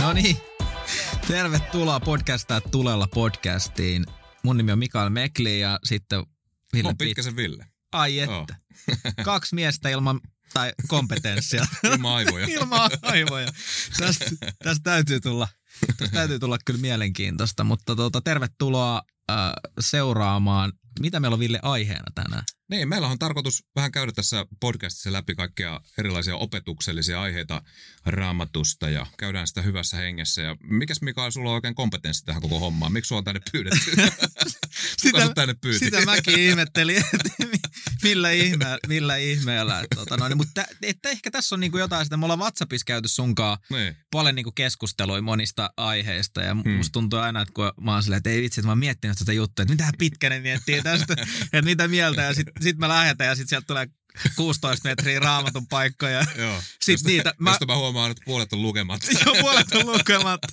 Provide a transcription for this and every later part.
No niin, tervetuloa podcastaa Tulella podcastiin. Mun nimi on Mikael Mekli ja sitten Ville Mä Pitkäsen Ville. Ai että. Kaksi miestä ilman tai kompetenssia. Ilman aivoja. ilman aivoja. Tästä, tästä, täytyy tulla, tästä täytyy tulla kyllä mielenkiintoista, mutta tuota, tervetuloa äh, seuraamaan. Mitä meillä on Ville aiheena tänään? Niin, meillä on tarkoitus vähän käydä tässä podcastissa läpi kaikkia erilaisia opetuksellisia aiheita raamatusta ja käydään sitä hyvässä hengessä. Ja mikäs Mikael, sulla on oikein kompetenssi tähän koko hommaan? Miksi sulla on tänne pyydetty? sitä, tänne pyyti? Sitä mäkin ihmettelin, että millä, ihme, millä ihmeellä. Että, tota, no, niin, mutta että ehkä tässä on niinku jotain sitä, me ollaan WhatsAppissa käyty sunkaan niin. paljon niinku keskustelua monista aiheista ja hmm. musta tuntuu aina, että kun mä oon silleen, että ei vitsi, että mä oon miettinyt tätä juttua, että mitä pitkänen miettii tästä, että mitä mieltä ja sitten sit mä lähetän ja sitten sieltä tulee 16 metriä raamatun paikkoja. Joo. Sitten niitä, mä... mä huomaan, että puolet on lukematta. Joo, puolet on lukematta.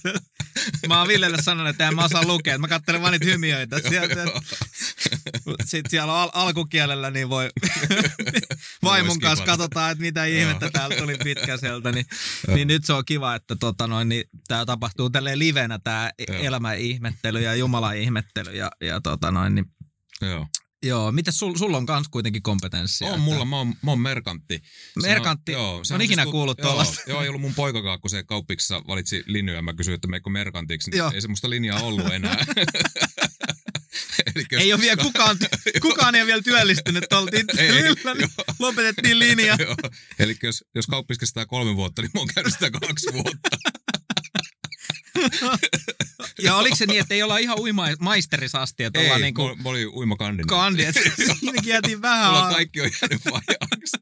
Mä oon Villelle sanonut, että en mä osaa lukea. Mä katselen vaan niitä hymiöitä. Sieltä, sitten siellä on al- alkukielellä, niin voi vaimon kanssa katsotaan, että mitä ihmettä täällä tuli pitkäseltä. Niin, niin nyt se on kiva, että tota noin, niin tää tapahtuu tälleen livenä tää elämän ihmettely ja Jumalan ihmettely. Ja, ja tota noin, niin Joo. Joo, mitä sul, sulla on kans kuitenkin kompetenssia? On että... mulla, mä oon, mä oon merkantti. Merkantti? Se on, joo, se on, ikinä siis, kuullut tuollaista. Joo, joo, ei ollut mun poikakaan, kun se kauppiksessa valitsi linjoja ja mä kysyin, että meikö merkantiksi, niin joo. ei semmoista linjaa ollut enää. Eli jos... Ei ole vielä kukaan, kukaan ei ole vielä työllistynyt tuolla tittelillä, niin lopetettiin linja. Eli jos, jos kauppis kestää kolme vuotta, niin mä oon käynyt sitä kaksi vuotta. Ja oliko se niin, että ei olla ihan uima maisterissa asti? Että ei, niin kuin... mä olin uimakandina. Kandi, että siinäkin jäätiin vähän... Mulla kaikki on jäänyt vajaaksi.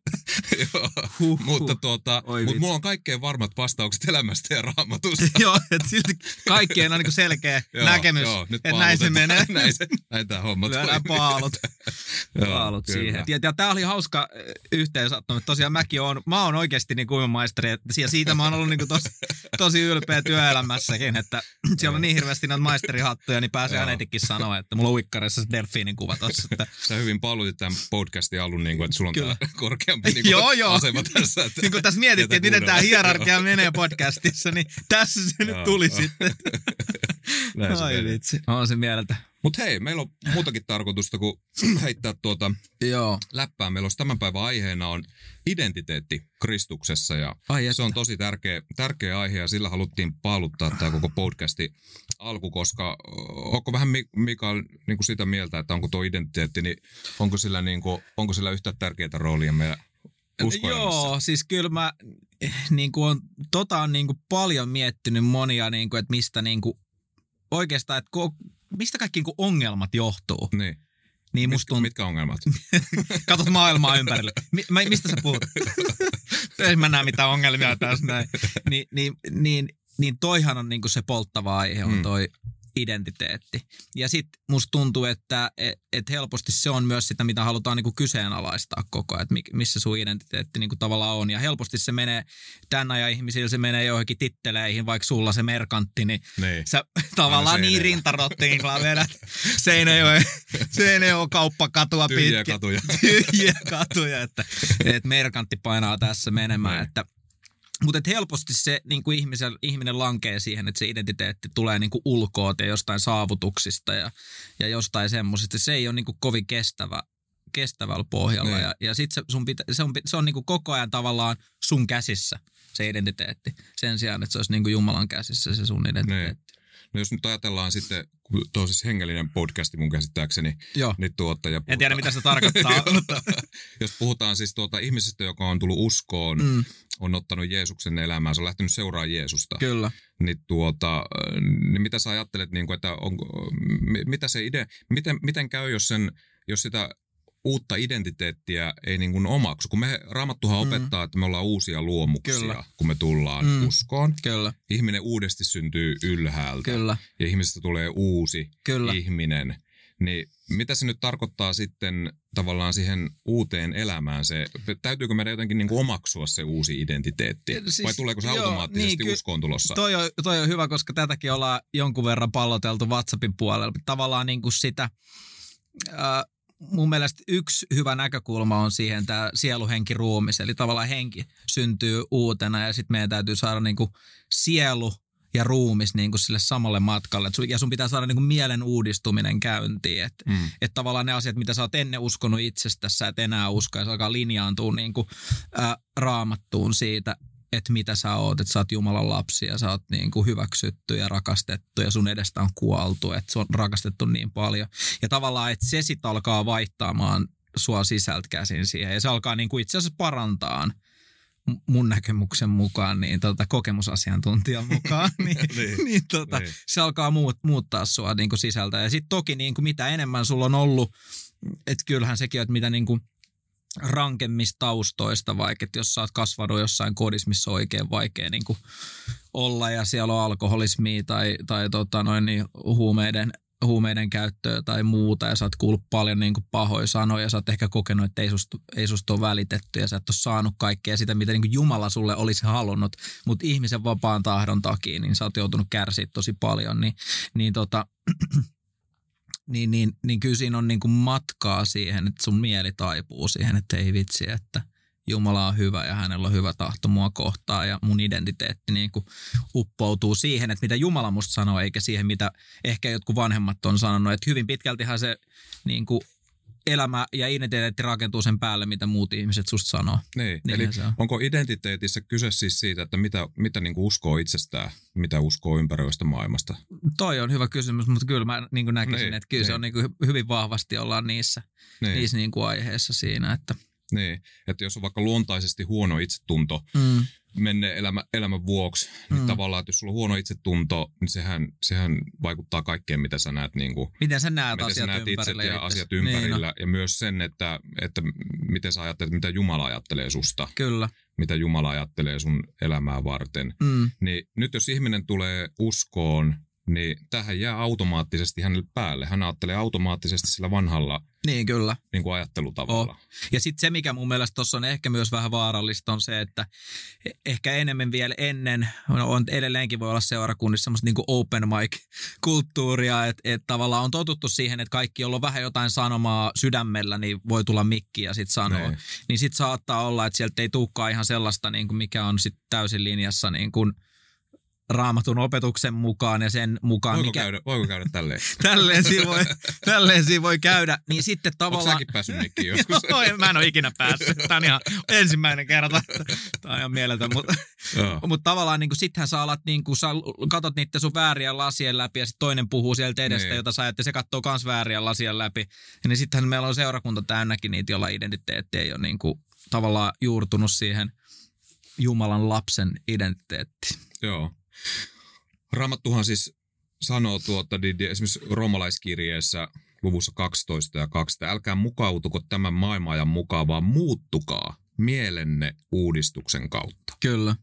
huh, mutta tuota, Oi mut mulla on kaikkein varmat vastaukset elämästä ja raamatusta. joo, että silti kaikkien on niin selkeä joo, näkemys, joo, nyt että näin se menee. näin, se, näin tämä homma Lyödään paalut, paalut siihen. Ja, ja tämä oli hauska yhteensattuma. Tosiaan mäkin oon, mä oon oikeasti niin uimamaisteri, ja siitä mä oon ollut niin tosi, tosi ylpeä työelämässäkin, että siellä on niin hirveästi näitä maisterihattuja, niin pääsee äänetikin sanoa, että mulla on uikkarissa se delfiinin kuva tossa. Että... Sä hyvin palutit tämän podcastin alun, niin kuin, että sulla on Kyllä. tämä korkeampi niin kuin, joo, joo. asema tässä. Että niin kuin tässä mietittiin, että miten tämä hierarkia menee podcastissa, niin tässä se nyt tuli sitten. Ai vitsi, on se mieltä. Mutta hei, meillä on muutakin tarkoitusta kuin heittää tuota Joo. läppää. Meillä on tämän päivän aiheena on identiteetti Kristuksessa ja Ai se on tosi tärkeä, tärkeä aihe ja sillä haluttiin paaluttaa tämä koko podcasti alku, koska onko vähän Mikael niin kuin sitä mieltä, että onko tuo identiteetti, niin onko sillä, niin kuin, onko sillä yhtä tärkeää roolia meidän Joo, siis kyllä mä niin kuin on, tota on niin kuin paljon miettinyt monia, niin kuin, että mistä niin kuin, oikeastaan, että mistä kaikki niin ongelmat johtuu. Niin. Niin musta tunt... Mitkä ongelmat? Katot maailmaa ympärille. Mi- mistä sä puhut? Ei mä näe mitään ongelmia tässä näin. Ni, niin, niin, niin toihan on niinku se polttava aihe, on mm. Identiteetti. Ja sitten musta tuntuu, että et, et helposti se on myös sitä, mitä halutaan niinku kyseenalaistaa koko ajan, että missä sun identiteetti niinku tavallaan on. Ja helposti se menee, tämän ajan ihmisillä se menee johonkin titteleihin, vaikka sulla se merkantti, niin, niin. sä tavallaan niin rintarottiin, vaan vedät Seinäjoen, Seinäjoen kauppakatua Tyhjiä pitkin. katuja. Tyhjiä katuja, että, että merkantti painaa tässä menemään, niin. että mutta helposti se niin kuin ihmisen, ihminen lankee siihen, että se identiteetti tulee niin kuin ulkoa ja jostain saavutuksista ja, ja jostain semmoisesta. Se ei ole niin kuin kovin kestävä, kestävällä pohjalla. Niin. Ja, ja sitten se, sun pitä, se on, se on niin kuin koko ajan tavallaan sun käsissä se identiteetti. Sen sijaan, että se olisi niin kuin Jumalan käsissä se sun identiteetti. Niin. No jos nyt ajatellaan sitten, kun tuo siis hengellinen podcasti mun käsittääkseni, Joo. niin tuota, ja puhutaan, En tiedä, mitä se tarkoittaa. mutta... jos puhutaan siis tuota ihmisestä, joka on tullut uskoon, mm. on ottanut Jeesuksen elämään, se on lähtenyt seuraamaan Jeesusta. Kyllä. Niin, tuota, niin mitä sä ajattelet, niin kuin, että on, mitä se ide, miten, miten käy, jos, sen, jos sitä uutta identiteettiä ei niin kuin omaksu. Kun me Raamattuhan mm. opettaa, että me ollaan uusia luomuksia, Kyllä. kun me tullaan mm. uskoon. Kyllä. Ihminen uudesti syntyy ylhäältä. Kyllä. Ja ihmisestä tulee uusi Kyllä. ihminen. Niin mitä se nyt tarkoittaa sitten tavallaan siihen uuteen elämään? Se, täytyykö meidän jotenkin niin kuin omaksua se uusi identiteetti? Siis, Vai tuleeko se joo, automaattisesti niin, uskoon tulossa? Toi on, toi on hyvä, koska tätäkin ollaan jonkun verran palloteltu WhatsAppin puolella. Tavallaan niin kuin sitä... Äh, mun mielestä yksi hyvä näkökulma on siihen tämä sieluhenki ruumis. Eli tavallaan henki syntyy uutena ja sitten meidän täytyy saada niinku sielu ja ruumis niin kuin sille samalle matkalle. Et sun, ja sun pitää saada niin kuin mielen uudistuminen käyntiin. Että mm. et tavallaan ne asiat, mitä sä oot ennen uskonut itsestäsi, sä et enää usko ja se alkaa linjaantua niin kuin, ä, raamattuun siitä, että mitä sä oot, että sä oot Jumalan lapsi ja sä oot niin kuin hyväksytty ja rakastettu ja sun edestä on kuoltu, että se on rakastettu niin paljon. Ja tavallaan, että se sitten alkaa vaihtaamaan sua sisältä käsin siihen ja se alkaa niin kuin itse asiassa parantaa mun näkemyksen mukaan, niin tota, kokemusasiantuntijan mukaan, niin, niin, niin, tota, niin. se alkaa muut, muuttaa sua niin kuin sisältä. Ja sitten toki niin kuin mitä enemmän sulla on ollut, että kyllähän sekin, että mitä niin kuin rankemmista taustoista, vaikka jos sä oot kasvanut jossain kodissa, missä on oikein vaikea niin kuin olla ja siellä on alkoholismia tai, tai tota noin, niin huumeiden huumeiden käyttöä tai muuta ja sä oot kuullut paljon niin kuin pahoja sanoja ja sä oot ehkä kokenut, että ei susta, ei susta ole välitetty ja sä et ole saanut kaikkea sitä, mitä niin kuin Jumala sulle olisi halunnut, mutta ihmisen vapaan tahdon takia, niin sä oot joutunut kärsiä tosi paljon, niin, niin tota, niin, niin, niin kyllä siinä on niin kuin matkaa siihen, että sun mieli taipuu siihen, että ei vitsi, että Jumala on hyvä ja hänellä on hyvä tahto mua kohtaan ja mun identiteetti niin kuin uppoutuu siihen, että mitä Jumala musta sanoo, eikä siihen, mitä ehkä jotkut vanhemmat on sanonut. Että hyvin pitkältihan se niin kuin elämä ja identiteetti rakentuu sen päälle, mitä muut ihmiset susta sanoo. Niin, niin eli se on. onko identiteetissä kyse siis siitä, että mitä, mitä niin kuin uskoo itsestään, mitä uskoo ympäröistä maailmasta? Toi on hyvä kysymys, mutta kyllä mä niin kuin näkisin, niin, että kyllä niin. se on niin kuin hyvin vahvasti ollaan niissä, niin. niissä niin kuin aiheissa siinä, että – niin, että jos on vaikka luontaisesti huono itsetunto mm. Menneen elämä, elämän vuoksi, niin mm. tavallaan, että jos sulla on huono itsetunto, niin sehän, sehän vaikuttaa kaikkeen, mitä sä näet. Niin kuin, miten sä näet miten asiat sä näet ympärillä. ja asiat ympärillä. Niin, no. Ja myös sen, että, että miten sä ajattelet, mitä Jumala ajattelee susta. Kyllä. Mitä Jumala ajattelee sun elämää varten. Mm. Niin nyt jos ihminen tulee uskoon, niin tähän jää automaattisesti hänelle päälle. Hän ajattelee automaattisesti sillä vanhalla niin, kyllä. Niin kuin ajattelutavalla. Oh. Ja sitten se, mikä mun mielestä tuossa on ehkä myös vähän vaarallista, on se, että ehkä enemmän vielä ennen, on edelleenkin voi olla seurakunnissa semmoista niin kuin open mic-kulttuuria, että et tavallaan on totuttu siihen, että kaikki, jolla on vähän jotain sanomaa sydämellä, niin voi tulla mikki ja sitten sanoa. Niin, niin sitten saattaa olla, että sieltä ei tulekaan ihan sellaista, niin kuin mikä on sitten täysin linjassa niin kuin – raamatun opetuksen mukaan ja sen mukaan. Voiko, mikä... käydä, voiko käydä tälleen? tälleen, siinä voi, tälleen siinä voi käydä. Niin sitten tavallaan... Onko säkin päässyt mikkiin joskus? Joo, mä en ole ikinä päässyt. Tämä on ihan ensimmäinen kerta. Tämä on ihan mieletön. Mutta mut tavallaan niin sittenhän sä alat, niin kuin, sä katot niitä sun vääriä lasien läpi ja sitten toinen puhuu sieltä edestä, niin. jota sä ajattelet, se katsoo kans vääriä lasien läpi. Ja niin sittenhän meillä on seurakunta täynnäkin niitä, joilla identiteetti ei ole niin kuin, tavallaan juurtunut siihen Jumalan lapsen identiteetti. Joo. Raamattuhan siis sanoo tuota, esimerkiksi romalaiskirjeessä luvussa 12 ja 2, että älkää mukautuko tämän maailman mukaan, vaan muuttukaa mielenne uudistuksen kautta. Kyllä.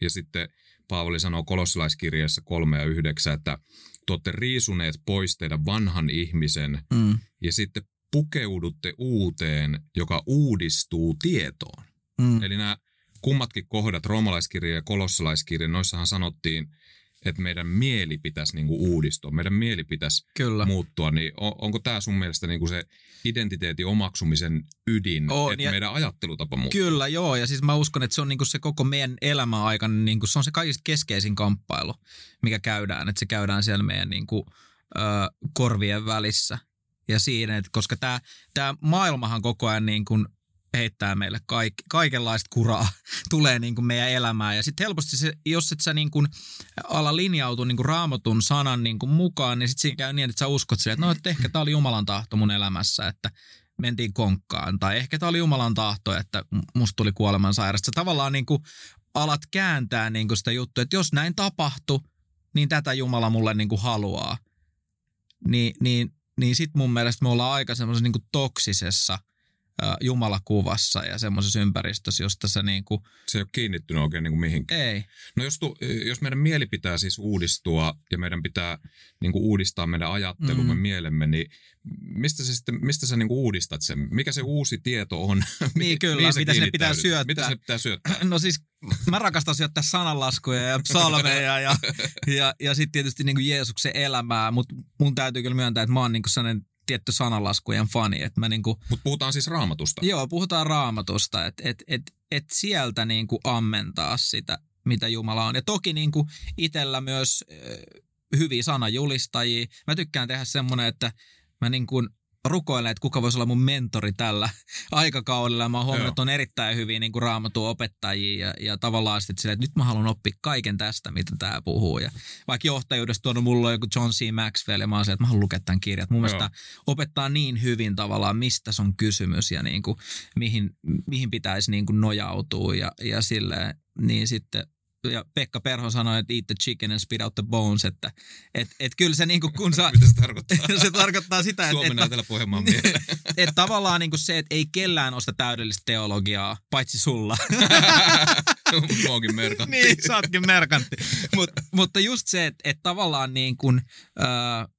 Ja sitten Paavali sanoo kolossalaiskirjeessä 3 ja 9, että te olette riisuneet pois teidän vanhan ihmisen mm. ja sitten pukeudutte uuteen, joka uudistuu tietoon. Mm. Eli nämä kummatkin kohdat, roomalaiskirja ja kolossalaiskirja, noissahan sanottiin, että meidän mieli pitäisi niinku uudistua, meidän mieli pitäisi Kyllä. muuttua, niin on, onko tämä sun mielestä niinku se identiteetin omaksumisen ydin, on, että ja meidän ajattelutapa muuttuu? Kyllä, joo, ja siis mä uskon, että se on niinku se koko meidän elämän aikana, niinku, se on se kaikista keskeisin kamppailu, mikä käydään, että se käydään siellä meidän niinku, ö, korvien välissä. Ja siinä, että koska tämä maailmahan koko ajan niin kuin heittää meille kaik, kaikenlaista kuraa, tulee niin kuin meidän elämään. Ja sitten helposti se, jos et sä niin kuin ala linjautua niin kuin raamatun sanan niin kuin mukaan, niin sitten siinä käy niin, että sä uskot siihen, että no, että ehkä tämä oli Jumalan tahto mun elämässä, että mentiin konkkaan. Tai ehkä tämä oli Jumalan tahto, että musta tuli kuoleman sairasta. Tavallaan niin kuin alat kääntää niin kuin sitä juttua, että jos näin tapahtui, niin tätä Jumala mulle niin kuin haluaa. Ni, niin, niin sitten mun mielestä me ollaan aika semmoisessa niin toksisessa – jumalakuvassa ja semmoisessa ympäristössä, josta se niin kuin... Se ei ole kiinnittynyt oikein niin kuin mihinkään. Ei. No jos, tu, jos meidän mieli pitää siis uudistua ja meidän pitää niin kuin uudistaa meidän ajattelumme, mm. mielemme, niin mistä, se sitten, mistä sä niin kuin uudistat sen? Mikä se uusi tieto on? Niin kyllä, mitä se pitää syöttää. Mitä se pitää syöttää? No siis mä rakastan syöttää sananlaskuja ja psalmeja ja, ja, ja sitten tietysti niin kuin Jeesuksen elämää, mutta mun täytyy kyllä myöntää, että mä oon niin kuin sellainen tietty sanalaskujen fani. Että mä niinku, Mutta puhutaan siis raamatusta. Joo, puhutaan raamatusta, että et, et, et sieltä niinku ammentaa sitä, mitä Jumala on. Ja toki niinku itsellä myös äh, hyviä sanajulistajia. Mä tykkään tehdä semmoinen, että mä niinku rukoilen, että kuka voisi olla mun mentori tällä aikakaudella. Mä oon huomannut, että on erittäin hyviä niin raamatun opettajia ja, ja tavallaan sitten silleen, että nyt mä haluan oppia kaiken tästä, mitä tämä puhuu. Ja vaikka johtajuudesta tuonut mulla on joku John C. Maxwell ja mä oon se, että mä haluan lukea tämän kirjan. Mun mielestä opettaa niin hyvin tavallaan, mistä se on kysymys ja niin kuin, mihin, mihin pitäisi niin kuin nojautua ja, ja silleen, niin sitten ja Pekka Perho sanoi, että eat the chicken and spit out the bones, että et, et kyllä se niinku kun saa... Mitä se tarkoittaa? se tarkoittaa sitä, että... Suomen et, Etelä-Pohjanmaan niin, et, et tavallaan niinku se, että ei kellään osta täydellistä teologiaa, paitsi sulla. Mä oonkin merkantti. niin, sä ootkin merkantti. Mut, mutta just se, että et tavallaan niin kuin, äh,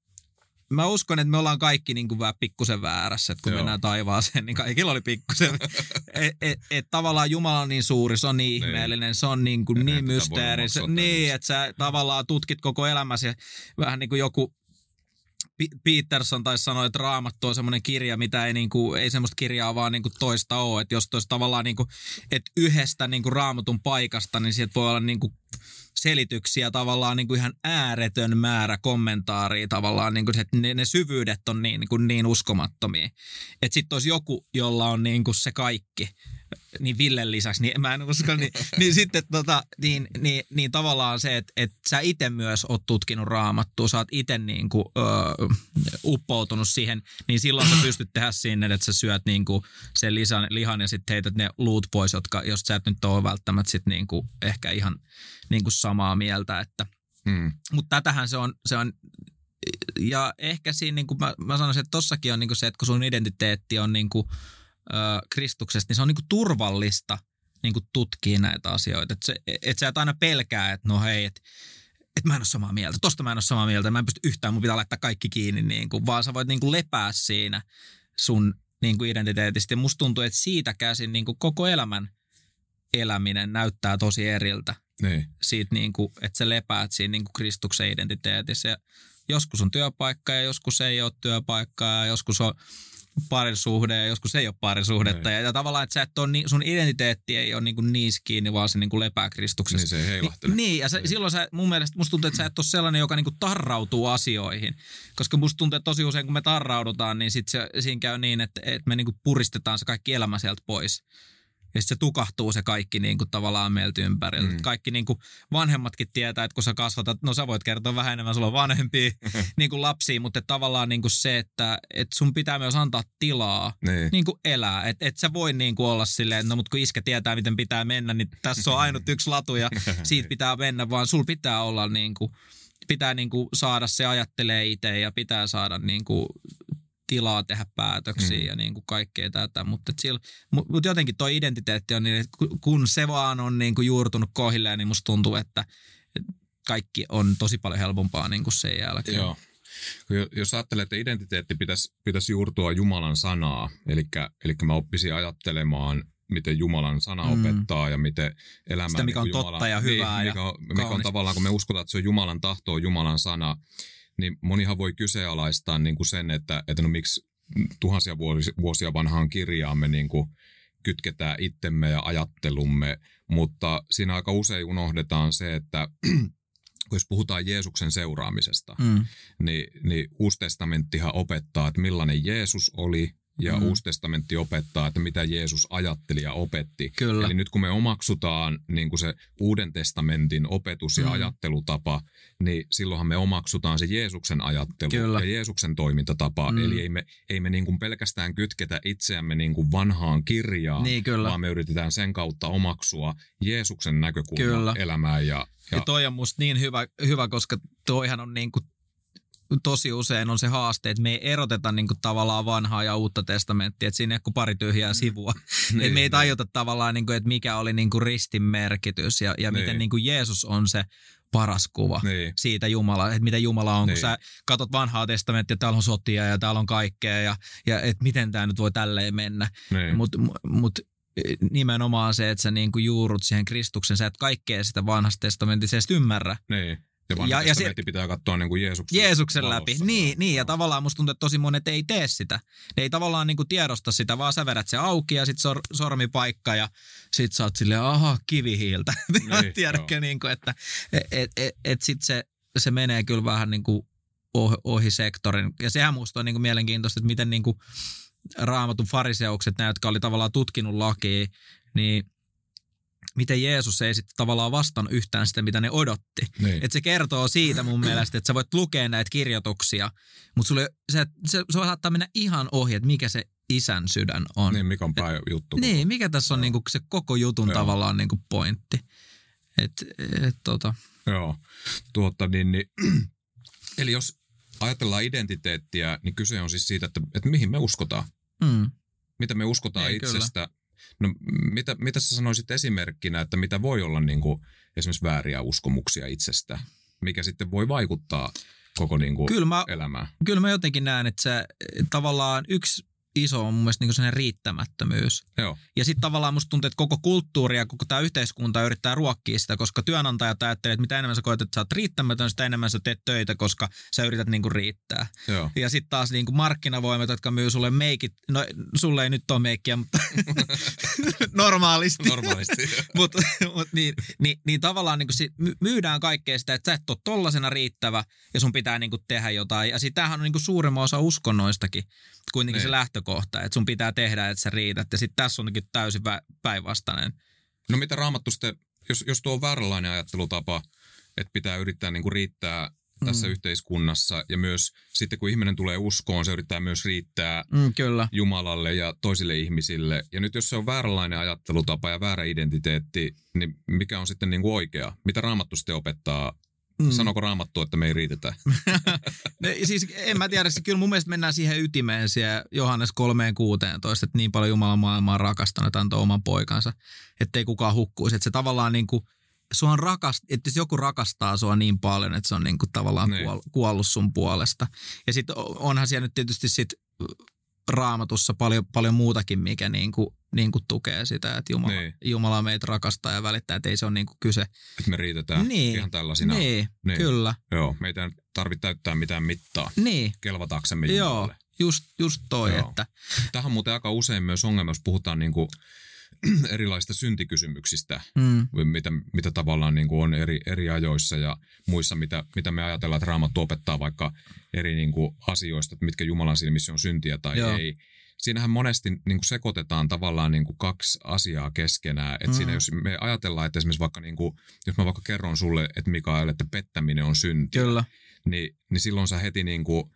mä uskon, että me ollaan kaikki niin kuin vähän pikkusen väärässä, että kun Joo. mennään taivaaseen, niin kaikilla oli pikkusen. et, et, et, tavallaan Jumala on niin suuri, se on niin, niin. ihmeellinen, se on niin, kuin niin mysteeri. Se, niin, että sä tavallaan tutkit koko elämäsi vähän niin kuin joku Peterson taisi sanoa, että Raamattu on semmoinen kirja, mitä ei, niinku, ei semmoista kirjaa vaan niinku toista ole. Että jos toista tavallaan niinku, että yhdestä niinku raamatun paikasta, niin sieltä voi olla niinku selityksiä tavallaan niin kuin ihan ääretön määrä kommentaaria tavallaan, niin kuin, että ne, ne syvyydet on niin, niin, kuin niin uskomattomia. Että sitten olisi joku, jolla on niin kuin se kaikki, niin Villen lisäksi, niin mä en usko, niin, niin sitten tota, niin, niin, niin tavallaan se, että, että sä itse myös oot tutkinut raamattua, sä oot itse niin kuin, ö, uppoutunut siihen, niin silloin sä pystyt tehdä sinne, että sä syöt niin kuin sen lisan, lihan ja sitten heität ne luut pois, jotka, jos sä et nyt ole välttämättä sit niin kuin ehkä ihan niin kuin samaa mieltä, että hmm. mutta tätähän se on, se on ja ehkä siinä, niin kuin mä, mä sanoisin, että tossakin on niin kuin se, että kun sun identiteetti on niin kuin, ö, Kristuksesta, niin se on niin kuin turvallista niin kuin tutkia näitä asioita. Että se, et sä et aina pelkää, että no hei, että et mä en ole samaa mieltä, tosta mä en ole samaa mieltä, mä en pysty yhtään, mun pitää laittaa kaikki kiinni, niin kuin, vaan sä voit niin kuin lepää siinä sun niin kuin identiteetistä. Ja musta tuntuu, että siitä käsin niin kuin koko elämän eläminen näyttää tosi eriltä. Niin. Siitä, niin kuin, että sä lepäät siinä niin kuin Kristuksen identiteetissä. Ja joskus on työpaikka ja joskus ei ole työpaikkaa ja joskus on parisuhde ja joskus ei ole parisuhdetta. Ja, ja tavallaan, että sä et ole, sun identiteetti ei ole niin kuin niissä kiinni, vaan se niin kuin lepää Kristuksessa. Niin se ei. Niin, ja sä, niin. silloin sä, mun mielestä musta tuntuu, että sä et ole sellainen, joka niin kuin tarrautuu asioihin. Koska musta tuntuu, että tosi usein kun me tarraudutaan, niin sit se, siinä käy niin, että, että me niin kuin puristetaan se kaikki elämä sieltä pois. Ja sitten se tukahtuu se kaikki niin kuin tavallaan meiltä ympäriltä. Mm. Kaikki niin kuin vanhemmatkin tietää, että kun sä kasvatat, no sä voit kertoa vähän enemmän, sulla on vanhempia niin kuin lapsia, mutta tavallaan niin kuin se, että, että sun pitää myös antaa tilaa niin. Niin kuin elää. Että et sä voi niin kuin olla silleen, no mutta kun iskä tietää, miten pitää mennä, niin tässä on ainut yksi latu ja siitä pitää mennä, vaan sul pitää olla niin kuin, pitää niin kuin saada se ajattelee itse ja pitää saada niin kuin tilaa tehdä päätöksiä mm. ja niin kuin kaikkea tätä, mutta mut, mut jotenkin tuo identiteetti on niin, että kun se vaan on niin kuin juurtunut kohilleen, niin musta tuntuu, että kaikki on tosi paljon helpompaa niin kuin sen jälkeen. Joo. Jos ajattelee, että identiteetti pitäisi, pitäisi juurtua Jumalan sanaa, eli, mä oppisin ajattelemaan miten Jumalan sana mm. opettaa ja miten elämä... Sitä, mikä niin on Jumalan, totta ja hyvää niin, ja mikä on, mikä on tavallaan, kun me uskotaan, että se on Jumalan tahto, Jumalan sana, niin monihan voi kyseenalaistaa niin kuin sen, että, että no miksi tuhansia vuosia vanhaan kirjaan me niin kuin kytketään itsemme ja ajattelumme, mutta siinä aika usein unohdetaan se, että jos puhutaan Jeesuksen seuraamisesta, mm. niin, niin Uusi testamenttihan opettaa, että millainen Jeesus oli ja mm. Uusi testamentti opettaa, että mitä Jeesus ajatteli ja opetti. Kyllä. Eli nyt kun me omaksutaan niin kuin se Uuden testamentin opetus ja mm. ajattelutapa, niin silloinhan me omaksutaan se Jeesuksen ajattelu Kyllä. ja Jeesuksen toimintatapa. Mm. Eli ei me, ei me niin kuin pelkästään kytketä itseämme niin kuin vanhaan kirjaan, niin, kyllä. vaan me yritetään sen kautta omaksua Jeesuksen näkökulma kyllä. elämään. Ja, ja... ja toi on musta niin hyvä, hyvä koska toihan on niin kuin tosi usein on se haaste, että me ei eroteta niin kuin tavallaan vanhaa ja uutta testamenttia, että siinä ei ole pari tyhjää mm. sivua. niin, että me ei niin. tajuta tavallaan, niin kuin, että mikä oli niin kuin ristin merkitys ja, ja niin. miten niin kuin Jeesus on se paras kuva niin. siitä Jumala, että mitä Jumala on, niin. kun sä katsot vanhaa testamenttia, täällä on sotia ja täällä on kaikkea ja, ja että miten tämä nyt voi tälleen mennä. Niin. Mutta mut, nimenomaan se, että sä niin kuin juurut siihen Kristuksen, sä et kaikkea sitä vanhasta testamentista ymmärrä. Niin Ja ja, ja se, pitää katsoa niin kuin Jeesuksen, Jeesuksen läpi. Niin, niin, ja tavallaan musta tuntuu, että tosi monet ei tee sitä. Ne ei tavallaan niin kuin tiedosta sitä, vaan sä vedät se auki ja sit sor, sormipaikka ja sit sä oot silleen, aha, kivihiiltä. Niin, Tiedätkö, niin kuin, että et, et, et, et sit se, se menee kyllä vähän niin kuin ohi, ohi sektorin. Ja sehän musta on niin kuin mielenkiintoista, että miten niin kuin raamatun fariseukset, nämä, jotka oli tavallaan tutkinut lakia, niin miten Jeesus ei sitten tavallaan vastannut yhtään sitä, mitä ne odotti. Niin. Että se kertoo siitä mun mielestä, että sä voit lukea näitä kirjoituksia, mutta sulle, se, se, se saattaa mennä ihan ohi, että mikä se isän sydän on. Niin, mikä on pääjuttu. Niin, mikä tässä on niinku se koko jutun Joo. tavallaan niinku pointti. Et, et, tota. Joo, tuota niin, niin eli jos ajatellaan identiteettiä, niin kyse on siis siitä, että, että mihin me uskotaan. Mm. Mitä me uskotaan Ei, itsestä. Kyllä. No mitä, mitä sä sanoisit esimerkkinä, että mitä voi olla niin kuin esimerkiksi vääriä uskomuksia itsestä, mikä sitten voi vaikuttaa koko niin kuin kyllä mä, elämään? Kyllä mä jotenkin näen, että se tavallaan yksi iso on mun mielestä niin sellainen riittämättömyys. Joo. Ja sitten tavallaan musta tuntuu, että koko kulttuuri ja koko tämä yhteiskunta yrittää ruokkia sitä, koska työnantajat ajattelee, että mitä enemmän sä koet, että sä oot riittämätön, sitä enemmän sä teet töitä, koska sä yrität niinku riittää. Joo. Ja sitten taas niinku markkinavoimat, jotka myy sulle meikit, no sulle ei nyt ole meikkiä, mutta normaalisti. Normaalisti. mutta mut niin, niin, niin, tavallaan niinku sit myydään kaikkea sitä, että sä et ole tollasena riittävä ja sun pitää niinku tehdä jotain. Ja sitten tämähän on niinku suurimman osa uskonnoistakin kuitenkin niin. se lähtökohta, että sun pitää tehdä, että sä riität. Ja sitten tässä onkin täysin päinvastainen. No mitä raamattu sitten, jos, jos tuo on vääränlainen ajattelutapa, että pitää yrittää niin kuin riittää tässä mm. yhteiskunnassa ja myös sitten kun ihminen tulee uskoon, se yrittää myös riittää mm, kyllä. Jumalalle ja toisille ihmisille. Ja nyt jos se on vääränlainen ajattelutapa ja väärä identiteetti, niin mikä on sitten niin kuin oikea? Mitä raamattu sitten opettaa Mm. Sanooko raamattu, että me ei riitetä? ne, siis en mä tiedä, kyllä mun mielestä mennään siihen ytimeen siellä Johannes 3.16, että niin paljon Jumala maailmaa rakastanut, että antoi oman poikansa, ettei kukaan hukkuisi. Että se tavallaan niin kuin, sua on rakast, että jos joku rakastaa sua niin paljon, että se on niin kuin tavallaan niin. kuollut sun puolesta. Ja sitten onhan siellä nyt tietysti sit raamatussa paljon, paljon muutakin, mikä niin kuin, niin kuin tukee sitä, että Jumala, niin. Jumala meitä rakastaa ja välittää, että ei se ole niin kuin kyse. Että me riitetään niin. ihan tällaisina. Niin, niin, kyllä. Joo, meitä ei tarvitse täyttää mitään mittaa niin. kelvataksemme Jumalalle. Joo, just, just toi, Joo. että... Tähän on muuten aika usein myös ongelma, jos puhutaan niin kuin erilaisista syntikysymyksistä, mm. mitä, mitä tavallaan niin kuin on eri, eri ajoissa ja muissa, mitä, mitä me ajatellaan, että Raamattu opettaa vaikka eri niin kuin asioista, että mitkä Jumalan silmissä on syntiä tai Joo. ei. Siinähän monesti niin kuin sekoitetaan tavallaan niin kuin kaksi asiaa keskenään. Että mm. siinä jos me ajatellaan, että esimerkiksi vaikka, niin kuin, jos mä vaikka kerron sulle, että Mikael, että pettäminen on synti, Kyllä. Niin, niin silloin sä heti niin kuin,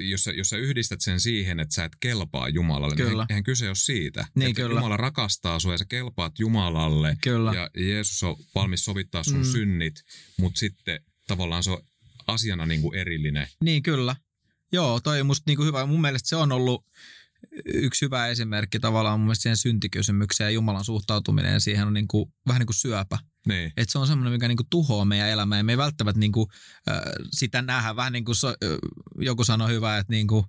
jos sä, jos sä yhdistät sen siihen, että sä et kelpaa Jumalalle, niin kyllä. niin eihän kyse ole siitä. Niin, että kyllä. Jumala rakastaa sua ja sä kelpaat Jumalalle. Kyllä. Ja Jeesus on valmis sovittaa sun mm. synnit, mutta sitten tavallaan se on asiana niin kuin erillinen. Niin, kyllä. Joo, toi on musta niin kuin hyvä. Mun mielestä se on ollut yksi hyvä esimerkki tavallaan mun mielestä siihen syntikysymykseen ja Jumalan suhtautuminen siihen on niin kuin, vähän niin kuin syöpä. Niin. Että se on semmoinen, mikä niinku tuhoaa meidän elämää ja me ei välttämättä niinku, äh, sitä nähdä. Vähän niin kuin so, äh, joku sanoi hyvä, että niinku,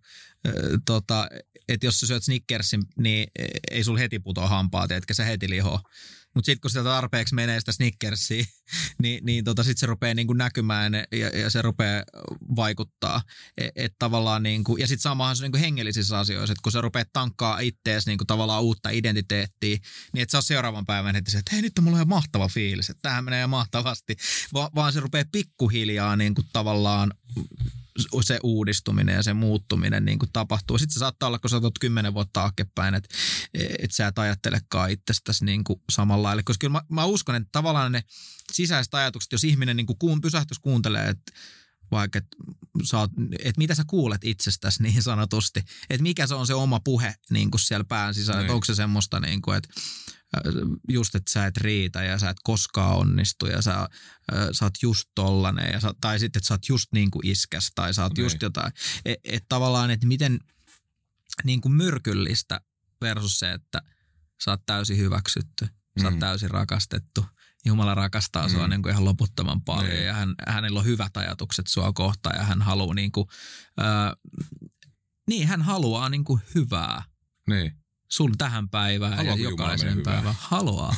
äh, tota, et jos sä syöt Snickersin, niin ei sul heti putoa hampaa, etkä sä heti lihoa. Mutta sitten kun sitä tarpeeksi menee sitä Snickersia, niin, niin tota, sitten se rupeaa niinku näkymään ja, ja se rupeaa vaikuttaa. Et, et tavallaan niinku, ja sitten samahan se niinku hengellisissä asioissa, että kun sä rupeat tankkaa ittees niinku tavallaan uutta identiteettiä, niin että sä seuraavan päivän heti että hei nyt on mulla ihan mahtava fiilis, että tämähän menee mahtavasti, Va, vaan se rupeaa pikkuhiljaa niinku tavallaan se uudistuminen ja se muuttuminen niin kuin tapahtuu. Sitten se saattaa olla, kun sä kymmenen vuotta taaksepäin, että et sä et ajattelekaan itsestäsi niin kuin samalla lailla. Koska kyllä mä, mä uskon, että tavallaan ne sisäiset ajatukset, jos ihminen niin kuin kuun, pysähtyisi kuuntelee, että vaikka, että, oot, että mitä sä kuulet itsestäsi niin sanotusti, että mikä se on se oma puhe niin kuin siellä pään sisällä, että niin. onko se semmoista, niin kuin, että just, että sä et riitä ja sä et koskaan onnistu ja sä, sä oot just tollanen ja sä, tai sitten, että sä oot just niin kuin iskäs tai sä oot okay. just jotain. Että et tavallaan, että miten niin kuin myrkyllistä versus se, että sä oot täysin hyväksytty, sä oot mm. täysin rakastettu. Jumala rakastaa sua mm. niin kuin ihan loputtoman paljon niin. ja hän, hänellä on hyvät ajatukset sua kohtaan ja hän haluaa niin kuin, äh, niin hän haluaa niin kuin hyvää. Niin sun tähän päivään Haluaako ja jokaisen päivään. Haluaa.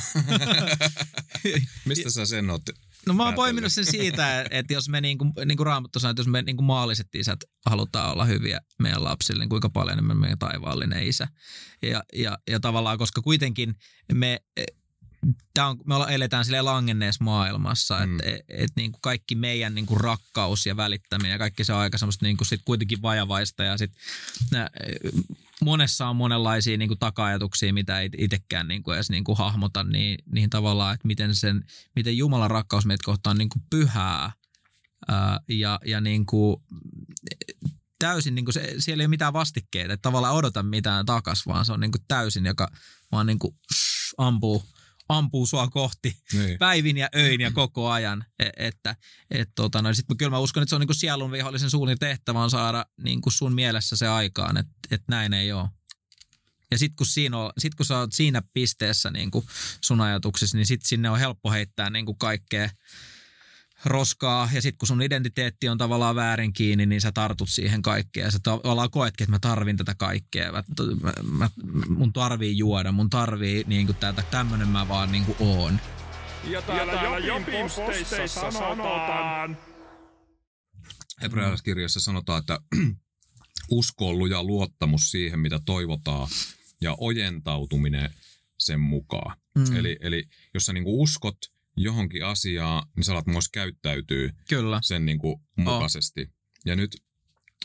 Mistä sä sen oot No mä oon poiminut sen siitä, että jos me niinku, niinku Raamattu sanoo, että jos me niinku maalliset isät halutaan olla hyviä meidän lapsille, niin kuinka paljon me meidän taivaallinen isä. Ja, ja, ja tavallaan, koska kuitenkin me Tää on, me eletään sille langenneessa maailmassa, mm. että et, et, niin kuin kaikki meidän niin kuin rakkaus ja välittäminen ja kaikki se on aika semmoista niin kuin sit kuitenkin vajavaista ja sit nää, monessa on monenlaisia niin kuin taka-ajatuksia, mitä ei itsekään niin kuin edes niin kuin hahmota, niin, niin tavallaan, että miten, sen, miten Jumalan rakkaus meitä kohtaan niin kuin pyhää ää, ja, ja niin kuin, täysin, niin kuin se, siellä ei ole mitään vastikkeita, että tavallaan odota mitään takas, vaan se on niin kuin täysin, joka vaan niin kuin ampuu – ampuu sua kohti niin. päivin ja öin ja koko ajan. E, että et, tota, no, sitten kyllä mä uskon, että se on niin sielun vihollisen suunnin tehtävä on saada niin kuin sun mielessä se aikaan, että et näin ei ole. Ja sitten kun, siinä on, sit kun sä oot siinä pisteessä niin kuin sun ajatuksissa, niin sitten sinne on helppo heittää niin kuin kaikkea roskaa ja sitten kun sun identiteetti on tavallaan väärin kiinni, niin sä tartut siihen kaikkeen ja sä tavallaan koetkin, että mä tarvin tätä kaikkea. Mä, mä, mun tarvii juoda, mun tarvii niin kuin tätä, tämmönen mä vaan niin kuin oon. Ja täällä, ja täällä Jopin posteissa sanotaan... Hebrealaiskirjassa sanotaan, että usko on luja luottamus siihen, mitä toivotaan ja ojentautuminen sen mukaan. Mm. Eli, eli jos sä niinku uskot – johonkin asiaan, niin sä alat myös käyttäytyy Kyllä. sen niin kuin mukaisesti. Oh. Ja nyt,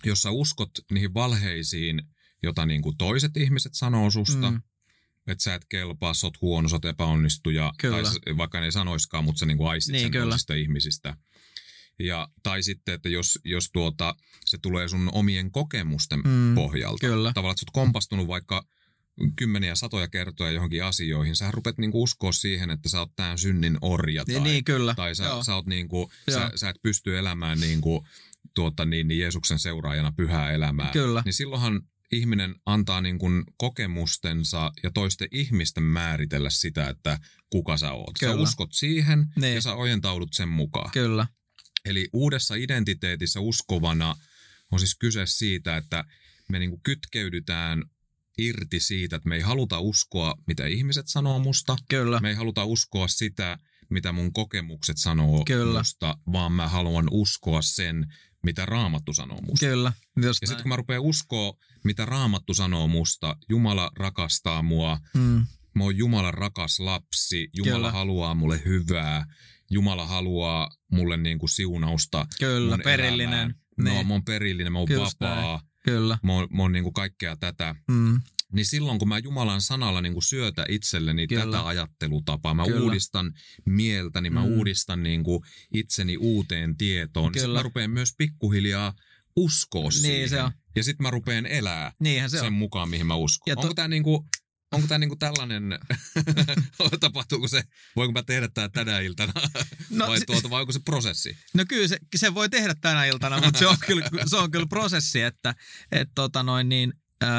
jos sä uskot niihin valheisiin, jota niin kuin toiset ihmiset sanoo susta, mm. että sä et kelpaa, sä oot huono, sä oot epäonnistuja, kyllä. tai vaikka ne ei sanoiskaan, mutta sä niin kuin aistit niin, sen kyllä. toisista ihmisistä. Ja, tai sitten, että jos, jos tuota, se tulee sun omien kokemusten mm, pohjalta. Kyllä. Tavallaan, että sä oot kompastunut vaikka kymmeniä satoja kertoja johonkin asioihin, sä rupeat niinku uskoa siihen, että sä oot tämän synnin orja. Tai, niin, kyllä. Tai sä, sä, oot niinku, sä, sä, et pysty elämään niinku, tuota, niin, niin Jeesuksen seuraajana pyhää elämää. Kyllä. Niin silloinhan ihminen antaa niin kuin kokemustensa ja toisten ihmisten määritellä sitä, että kuka sä oot. Kyllä. Sä uskot siihen niin. ja sä ojentaudut sen mukaan. Kyllä. Eli uudessa identiteetissä uskovana on siis kyse siitä, että me niin kuin kytkeydytään irti siitä, että me ei haluta uskoa, mitä ihmiset sanoo musta. Kyllä. Me ei haluta uskoa sitä, mitä mun kokemukset sanoo Kyllä. musta, vaan mä haluan uskoa sen, mitä Raamattu sanoo musta. Kyllä, just Ja sitten kun mä rupean uskoa, mitä Raamattu sanoo musta, Jumala rakastaa mua, mm. mä oon Jumalan rakas lapsi, Jumala Kyllä. haluaa mulle hyvää, Jumala haluaa mulle niin kuin siunausta Kyllä, perillinen. Elämään. Niin. No, mä oon perillinen, mä oon Kyllä vapaa. Näin. Kyllä. Mä oon, mä oon niin kuin kaikkea tätä. Mm. Niin silloin, kun mä Jumalan sanalla niin kuin syötä itselleni Kyllä. tätä ajattelutapaa, mä Kyllä. uudistan mieltä, niin mä mm. uudistan niin kuin itseni uuteen tietoon. Niin Kyllä. Niin mä rupean myös pikkuhiljaa uskoa niin siihen. Se on. Ja sitten mä rupean elää Niinhän se sen on. mukaan, mihin mä uskon. Ja to- Onko tämä niin kuin onko tämä niinku tällainen, tapahtuuko se, voinko mä tehdä tämä tänä iltana no, vai, tuota, vai onko se prosessi? No kyllä se, se voi tehdä tänä iltana, mutta se on kyllä, se on kyllä prosessi, että et, tota noin niin, äh,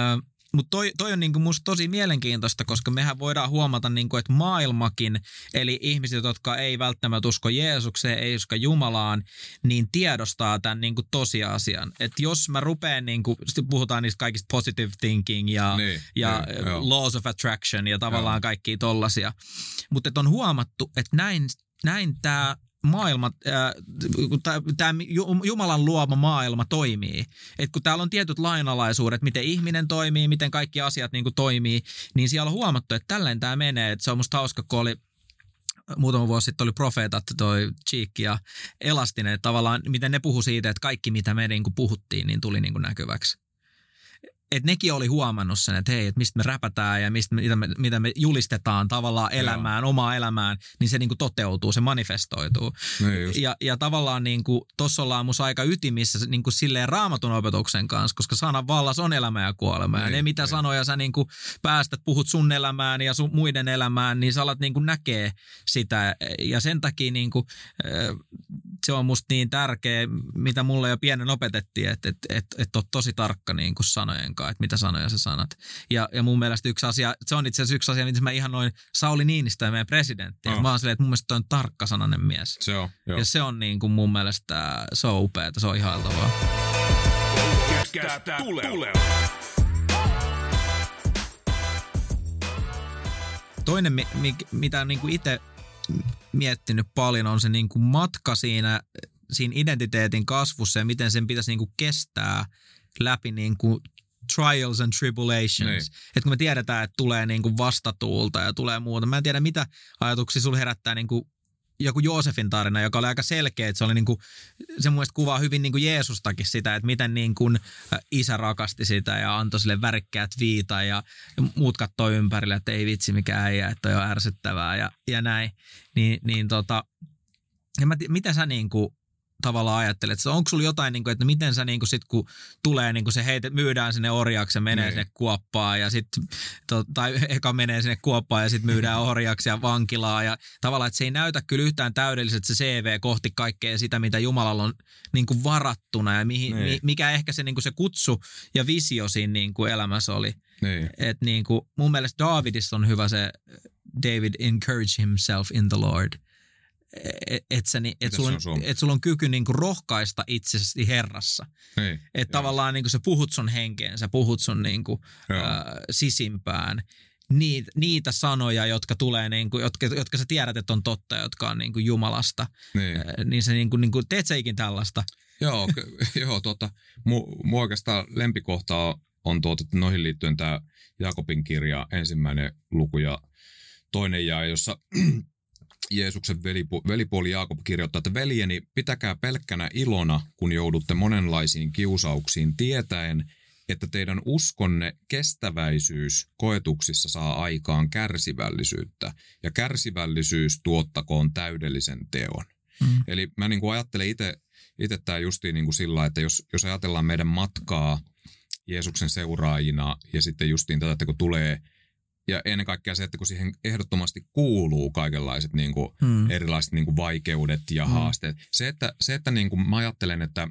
mutta toi, toi on niinku musta tosi mielenkiintoista, koska mehän voidaan huomata, niinku, että maailmakin, eli ihmiset, jotka ei välttämättä usko Jeesukseen, ei usko Jumalaan, niin tiedostaa tämän niinku tosiasian. Että jos mä rupean, niinku, puhutaan niistä kaikista positive thinking ja, niin, ja niin, laws of attraction ja tavallaan joo. kaikkia tollasia. Mutta on huomattu, että näin, näin tämä maailma, tämä Jumalan luoma maailma toimii. Et kun täällä on tietyt lainalaisuudet, miten ihminen toimii, miten kaikki asiat niin kuin toimii, niin siellä on huomattu, että tälleen tämä menee. Et se on musta hauska, kun oli muutama vuosi sitten oli profeetat, toi Cheek ja Elastinen, tavallaan miten ne puhu siitä, että kaikki mitä me niin kuin puhuttiin, niin tuli niin kuin näkyväksi että nekin oli huomannut sen, että hei, että mistä me räpätään ja mistä me, mitä, me, mitä me julistetaan tavallaan elämään, Joo. omaa elämään, niin se niinku toteutuu, se manifestoituu. No ja, ja tavallaan niinku, tuossa ollaan musta aika ytimissä niinku silleen raamatun opetuksen kanssa, koska sanan vallas on elämä ja kuolema. Ja ne mitä ei. sanoja sä niinku päästät, puhut sun elämään ja sun muiden elämään, niin sä alat niinku näkee sitä. Ja sen takia niinku, se on musta niin tärkeä, mitä mulle jo pienen opetettiin, että et, et, et, et tosi tarkka niinku sanojen kanssa, että mitä sanoja sä sanat. Ja, ja mun mielestä yksi asia, se on itse asiassa yksi asia, mitä mä ihan noin Sauli Niinistö ja meidän presidentti. Oh. Mä oon silleen, että mun mielestä on tarkka sananen mies. Se on, joo. Ja se on niin kuin mun mielestä, se on upeeta, se on ihailtavaa. Toinen, mi, mi, mitä niin kuin itse miettinyt paljon, on se niin kuin matka siinä, siinä identiteetin kasvussa ja miten sen pitäisi niin kuin kestää läpi niin kuin trials and tribulations. Niin. Että kun me tiedetään, että tulee niin kuin vastatuulta ja tulee muuta. Mä en tiedä, mitä ajatuksia sulla herättää niin kuin joku Joosefin tarina, joka oli aika selkeä, että se oli niin kuin, se mun kuvaa hyvin niin kuin Jeesustakin sitä, että miten niin kuin isä rakasti sitä ja antoi sille värikkäät viita ja muut katsoi ympärille, että ei vitsi mikä äijä, että on jo ärsyttävää ja, ja näin. Niin, niin tota, ja mä, mitä sä niin kuin tavallaan ajattelet? Että onko sulla jotain, niin kuin, että miten sä niin kuin sit, kun tulee niin kuin se heitä, myydään sinne orjaksi ja menee niin. sinne kuoppaan ja sitten, to, tai eka menee sinne kuoppaan ja sitten myydään orjaksi ja vankilaa ja tavallaan, että se ei näytä kyllä yhtään täydelliset se CV kohti kaikkea sitä, mitä Jumalalla on niin kuin varattuna ja mihin, niin. mikä ehkä se, niin kuin se kutsu ja visio siinä niin kuin elämässä oli. Niin. Et niin kuin, mun mielestä Davidissa on hyvä se David encourage himself in the Lord että et, et sulla, on, et sulla on kyky niinku rohkaista itsesi Herrassa. Niin, että tavallaan niinku sä puhut sun henkeen, sä puhut sun niinku, äh, sisimpään niitä, niitä sanoja, jotka tulee, niinku, jotka, jotka sä tiedät, että on totta, jotka on niinku Jumalasta. Niin, niin sä niinku, niinku, teet sä ikin tällaista? Joo, joo tota, mu, mu oikeastaan lempikohta on tuota, noihin liittyen tämä Jakobin kirja, ensimmäinen luku ja toinen jää, jossa Jeesuksen velipu, velipuoli Jaakob kirjoittaa, että veljeni, pitäkää pelkkänä ilona, kun joudutte monenlaisiin kiusauksiin tietäen, että teidän uskonne kestäväisyys koetuksissa saa aikaan kärsivällisyyttä, ja kärsivällisyys tuottakoon täydellisen teon. Mm. Eli mä niin kuin ajattelen itse tämä justiin niin kuin sillä, että jos, jos ajatellaan meidän matkaa Jeesuksen seuraajina ja sitten justiin tätä, että kun tulee – ja ennen kaikkea se, että kun siihen ehdottomasti kuuluu kaikenlaiset niin kuin hmm. erilaiset niin kuin vaikeudet ja hmm. haasteet. Se, että, se, että niin kuin mä ajattelen, että,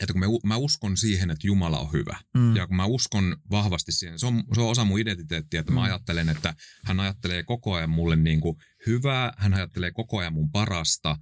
että kun mä, mä uskon siihen, että Jumala on hyvä. Hmm. Ja kun mä uskon vahvasti siihen, se on, se on osa mun identiteettiä, että hmm. mä ajattelen, että hän ajattelee koko ajan mulle niin kuin hyvää, hän ajattelee koko ajan mun parasta.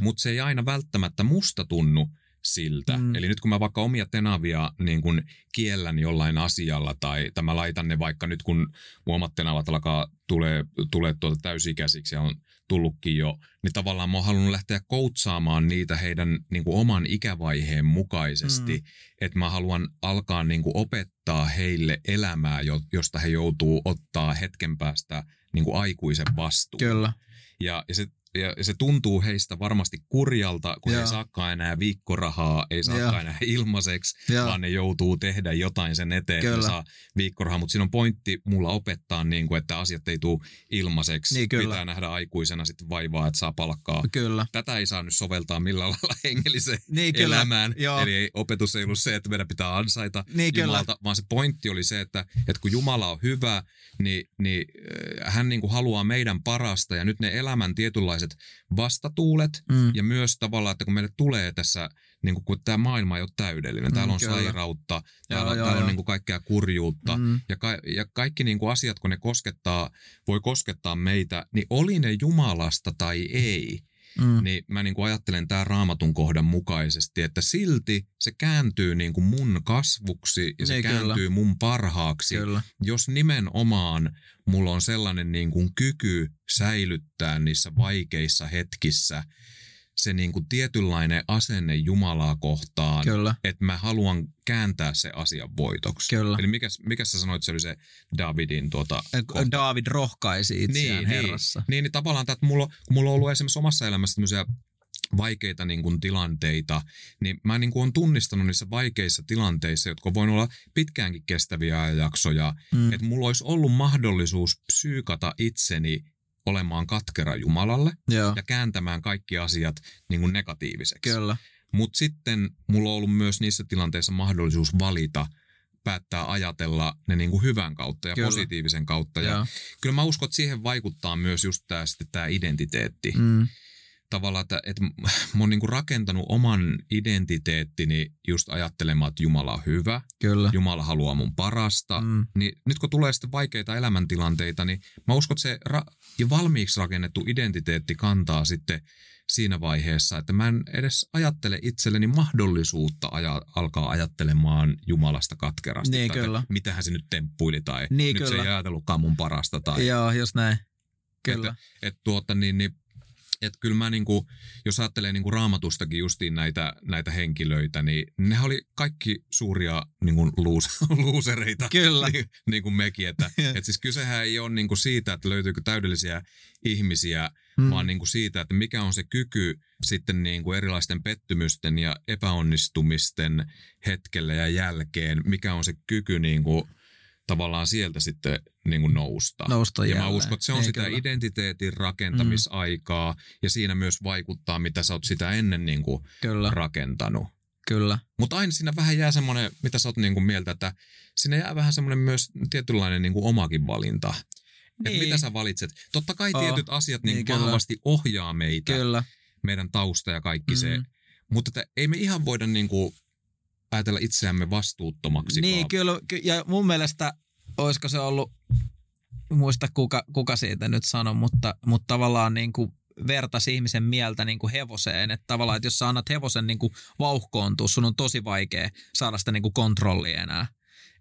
Mutta se ei aina välttämättä musta tunnu siltä. Mm. Eli nyt kun mä vaikka omia tenavia niin kun kiellän jollain asialla tai, tai mä laitan ne vaikka nyt kun omat tenavat alkaa tulee, tulee tuolta täysikäisiksi ja on tullutkin jo, niin tavallaan mä oon halunnut lähteä koutsaamaan niitä heidän niin kuin oman ikävaiheen mukaisesti, mm. että mä haluan alkaa niin kuin opettaa heille elämää, josta he joutuu ottaa hetken päästä niin kuin aikuisen vastuun. Kyllä. Ja, ja se ja se tuntuu heistä varmasti kurjalta, kun Joo. ei saakaan enää viikkorahaa, ei saakaan Joo. enää ilmaiseksi, Joo. vaan ne joutuu tehdä jotain sen eteen, kyllä. että saa viikkorahaa. Mutta siinä on pointti mulla opettaa, niin kuin, että asiat ei tule ilmaiseksi. Niin, kyllä. Pitää nähdä aikuisena sitten vaivaa, että saa palkkaa. Kyllä. Tätä ei saa nyt soveltaa millään lailla hengelliseen niin, kyllä. elämään. Joo. Eli ei, opetus ei ollut se, että meidän pitää ansaita niin, Jumalta, kyllä. vaan se pointti oli se, että, että kun Jumala on hyvä, niin, niin äh, hän niin kuin haluaa meidän parasta ja nyt ne elämän tietynlaiset erilaiset vastatuulet mm. ja myös tavallaan, että kun meille tulee tässä, niin kuin, kun tämä maailma ei ole täydellinen, mm, täällä on kyllä. sairautta, täällä, joo, täällä joo, on niin kuin kaikkea kurjuutta mm. ja, ka- ja kaikki niin kuin asiat, kun ne koskettaa, voi koskettaa meitä, niin oli ne Jumalasta tai ei, Mm. Niin mä niin kuin ajattelen tämän raamatun kohdan mukaisesti, että silti se kääntyy niin kuin mun kasvuksi ja se niin, kääntyy kyllä. mun parhaaksi, kyllä. jos nimenomaan mulla on sellainen niin kuin kyky säilyttää niissä vaikeissa hetkissä se niin kuin tietynlainen asenne Jumalaa kohtaan, Kyllä. että mä haluan kääntää se asia voitoksi. Kyllä. Eli mikä, mikä sä sanoit, se oli se Davidin tuota... Kohta. David rohkaisi itseään niin, Herrassa. Niin, niin, niin tavallaan, että mulla, mulla on ollut esimerkiksi omassa elämässä tämmöisiä vaikeita niin kuin, tilanteita, niin mä niin kuin, olen tunnistanut niissä vaikeissa tilanteissa, jotka voin olla pitkäänkin kestäviä ajanjaksoja, mm. että mulla olisi ollut mahdollisuus psyykata itseni olemaan katkera Jumalalle Joo. ja kääntämään kaikki asiat niin kuin negatiiviseksi. Kyllä. Mutta sitten mulla on ollut myös niissä tilanteissa mahdollisuus valita, päättää ajatella ne niin kuin hyvän kautta ja kyllä. positiivisen kautta. Ja Joo. kyllä mä uskon, että siihen vaikuttaa myös just tämä identiteetti. Mm tavallaan, että, että mä oon niinku rakentanut oman identiteettini just ajattelemaan, että Jumala on hyvä. Kyllä. Jumala haluaa mun parasta. Mm. Niin nyt kun tulee sitten vaikeita elämäntilanteita, niin mä uskon, että se ra- jo valmiiksi rakennettu identiteetti kantaa sitten siinä vaiheessa, että mä en edes ajattele itselleni mahdollisuutta aja, alkaa ajattelemaan Jumalasta katkerasti. Niin, tai kyllä. mitähän se nyt temppuili tai niin, nyt kyllä. se ei ajatellutkaan mun parasta. Tai... Joo, just näin. Kyllä. Että, et tuota, niin, niin että kyllä mä niinku, jos ajattelee niinku raamatustakin justiin näitä, näitä henkilöitä, niin ne oli kaikki suuria niinku luus, luusereita. Kyllä. Niin, niin kuin mekin. Että, et siis kysehän ei ole niinku siitä, että löytyykö täydellisiä ihmisiä, mm. vaan niinku siitä, että mikä on se kyky sitten niinku erilaisten pettymysten ja epäonnistumisten hetkellä ja jälkeen, mikä on se kyky niinku tavallaan sieltä sitten niin kuin nousta. nousta ja jälleen. mä uskon, että se on Ei, sitä kyllä. identiteetin rakentamisaikaa mm. ja siinä myös vaikuttaa, mitä sä oot sitä ennen niin kuin Kyllä, rakentanut. kyllä. Mutta aina siinä vähän jää semmoinen, mitä sä oot niin kuin mieltä, että siinä jää vähän semmoinen myös tietynlainen niin kuin omakin valinta. Niin. Että mitä sä valitset. Totta kai Oh, tietyt asiat niin, niin, niin kyllä. vahvasti ohjaa meitä, Kyllä. meidän tausta ja kaikki mm. se. Mm. Mutta että ei me ihan voida niin kuin ajatella itseämme vastuuttomaksi. Niin, kyllä. ky- Ja mun mielestä, olisiko se ollut, muista kuka, kuka siitä nyt sanoi, mutta, mutta tavallaan niin kuin vertasi ihmisen mieltä niin kuin hevoseen. Että tavallaan, että jos sä annat hevosen niin kuin vauhkoontua, sun on tosi vaikea saada sitä niin kuin kontrollia enää.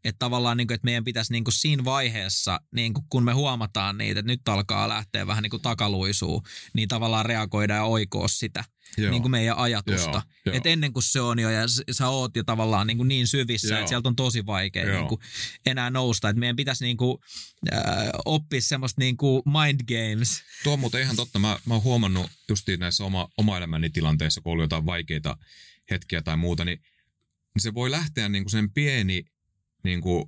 Että tavallaan, niin kuin, että meidän pitäisi niin kuin siinä vaiheessa, niin kuin kun me huomataan niitä, että nyt alkaa lähteä vähän niin kuin takaluisuu, niin tavallaan reagoida ja oikoa sitä Joo. niin kuin meidän ajatusta. Joo, ennen kuin se on jo ja sä oot jo tavallaan niin, kuin niin syvissä, Joo. että sieltä on tosi vaikea Joo. niin kuin enää nousta. Että meidän pitäisi niin kuin, äh, oppia semmoista niin kuin mind games. Tuo on muuten ihan totta. Mä, mä oon huomannut justiin näissä oma, oma elämäni tilanteissa, kun on ollut jotain vaikeita hetkiä tai muuta, niin, niin se voi lähteä niin kuin sen pieni niin kuin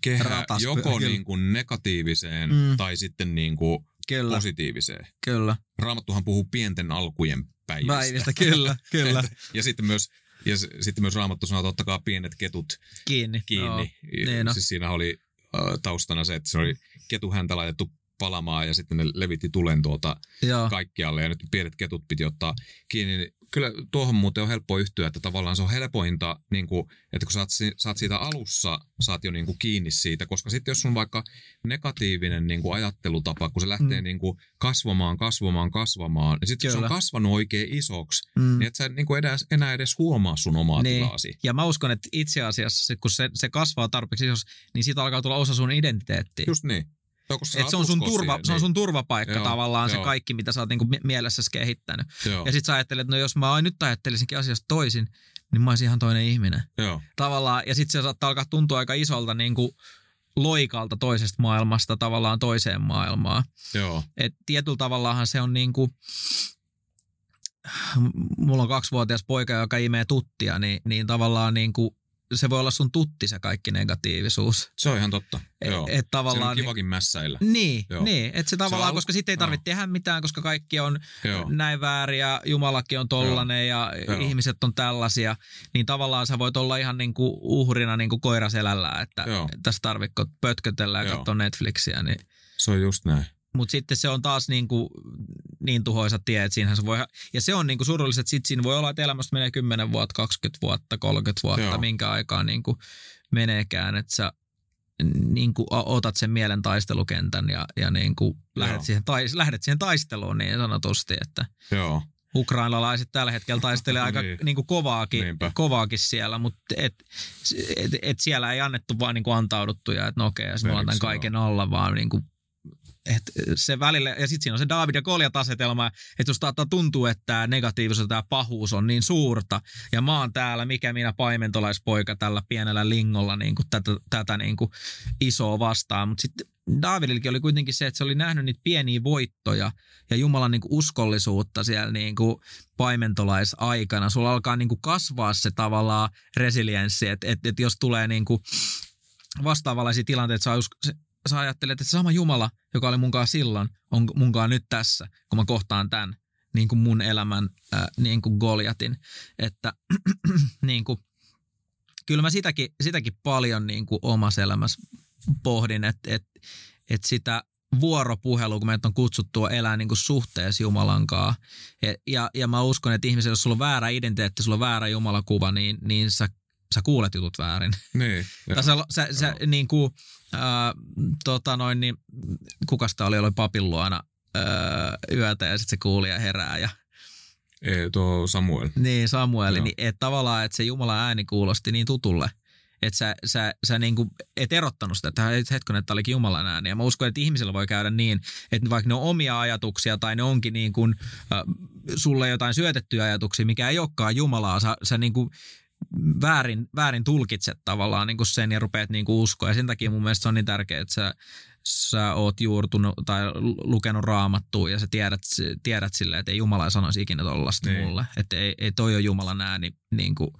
kehä Ratas, joko kyllä. niin kuin negatiiviseen Mm. tai sitten niin kuin Kyllä, positiiviseen. kyllä. Raamattuhan puhuu pienten alkujen päivistä. Päivistä, kyllä, kyllä. ja sitten myös, ja sitten myös Raamattu sanoo, että ottakaa pienet ketut Kiinni. kiinni. Ja Niin no. Siis siinä oli äh, taustana se, että se oli ketuhäntä laitettu palamaan ja sitten ne levitti tulen tuolta Joo. kaikkialle ja nyt pienet ketut piti ottaa kiinni. Kyllä tuohon muuten on helppo yhtyä, että tavallaan se on helpointa, niin kuin, että kun sä oot, si- sä oot siitä alussa, saat jo niin kuin kiinni siitä, koska sitten jos on vaikka negatiivinen niin kuin ajattelutapa, kun se lähtee Mm. niin kuin kasvamaan, kasvamaan, kasvamaan, niin sitten kun se on kasvanut oikein isoksi, Mm. niin et sä niin kuin edes, enää edes huomaa sun omaa Niin. tilaasi. Ja mä uskon, että itse asiassa, kun se, se kasvaa tarpeeksi isoksi, niin siitä alkaa tulla osa sun identiteettiä. Just niin. Saat se on, sun turva, siihen, se on niin. sun turvapaikka Joo, tavallaan, se joo. kaikki, mitä sä oot niinku mie- mielessäsi kehittänyt. Joo, Ja sit sä ajattelet, että no jos mä nyt ajattelisinkin asiasta toisin, niin mä olisin ihan toinen ihminen. joo, Tavallaan, ja sit se saattaa alkaa tuntua aika isolta niin kuin loikalta toisesta maailmasta tavallaan toiseen maailmaan. joo, Et tietyllä tavallahan se on niin kuin, mulla on kaksivuotias poika, joka imee tuttia, niin, niin tavallaan niin kuin, se voi olla sun tutti se kaikki negatiivisuus. se on ihan totta. Et, Joo. et tavallaan, on kivakin mässäillä. Niin, Joo. niin että se tavallaan, al- koska sitten ei tarvitse joo. tehdä mitään, koska kaikki on Joo. näin väärin ja Jumalakin on tollanen ja Joo. ihmiset on tällaisia, niin tavallaan sä voit olla ihan niin kuin uhrina niin kuin koira selällä, että Joo. tässä tarvitko pötkötellä ja Joo. katsoa Netflixiä. Niin. Se on just näin. Mutta sitten se on taas niin, kuin, niin tuhoisa tie, että siinähän se voi, ja se on niin kuin surullista, että sitten siinä voi olla, että elämästä menee 10 vuotta, 20 vuotta, 30 vuotta, Joo. minkä aikaa niin kuin meneekään, että sä niin kuin otat sen mielen taistelukentän ja, ja niin kuin lähdet, siihen, tais, lähdet siihen taisteluun niin sanotusti, että Joo. ukrainalaiset tällä hetkellä taistelee aika Niin. niin. kuin kovaakin, Niinpä. kovaakin siellä, mutta et, et, et siellä ei annettu vaan niin kuin antauduttu ja että no okei, jos me ollaan tämän kaiken alla, vaan niin kuin, et se välillä, ja sitten siinä on se David ja Goliat asetelma, että jos saattaa tuntua, että tämä negatiivisuus ja tämä pahuus on niin suurta, ja mä oon täällä, mikä minä paimentolaispoika tällä pienellä lingolla niin kuin tätä, tätä niin kuin isoa vastaan, mutta sitten Davidillakin oli kuitenkin se, että se oli nähnyt niitä pieniä voittoja ja Jumalan niin kuin uskollisuutta siellä niin kuin paimentolaisaikana. Sulla alkaa niin kuin kasvaa se tavallaan resilienssi, että, että, että jos tulee niin kuin vastaavanlaisia tilanteita, se- sä ajattelet, että se sama Jumala, joka oli munkaan silloin, on munkaan nyt tässä, kun mä kohtaan tämän niin kuin mun elämän äh, niin kuin Goliatin. Että niin kuin, kyllä mä sitäkin, sitäkin paljon niin kuin omassa elämässä pohdin, että, että, että sitä vuoropuhelua, kun meidät on kutsuttua elää niin kuin suhteessa Jumalan kanssa. Ja, ja, mä uskon, että ihmisellä, jos sulla on väärä identiteetti, sulla on väärä Jumalakuva, niin, niin sä, sä kuulet jutut väärin. Niin. Tai sä, sä, sä niin kuin, äh, tota noin, niin, kukas tää oli, oli papin luona äh, yötä ja sitten se kuuli ja herää. Ja, Ei, tuo Samuel. niin, Samueli, Joo. niin et tavallaan, että se Jumalan ääni kuulosti niin tutulle, että sä, sä, sä niin kuin et erottanut sitä, että hetken, että olikin Jumalan ääni. Ja mä uskon, että ihmisellä voi käydä niin, että vaikka ne on omia ajatuksia tai ne onkin niin kuin, äh, sulle jotain syötettyjä ajatuksia, mikä ei olekaan Jumalaa, sä, sä niin kuin väärin, väärin tulkitset tavallaan niin kuin sen ja rupeat niin kuin uskoa. Ja sen takia mun mielestä se on niin tärkeää, että sä, sä oot juurtunut tai lukenut raamattua ja sä tiedät, tiedät silleen, että ei Jumala sanoisi ikinä tollasta niin. mulle. Että ei, ei toi ole Jumalan ääni niin kuin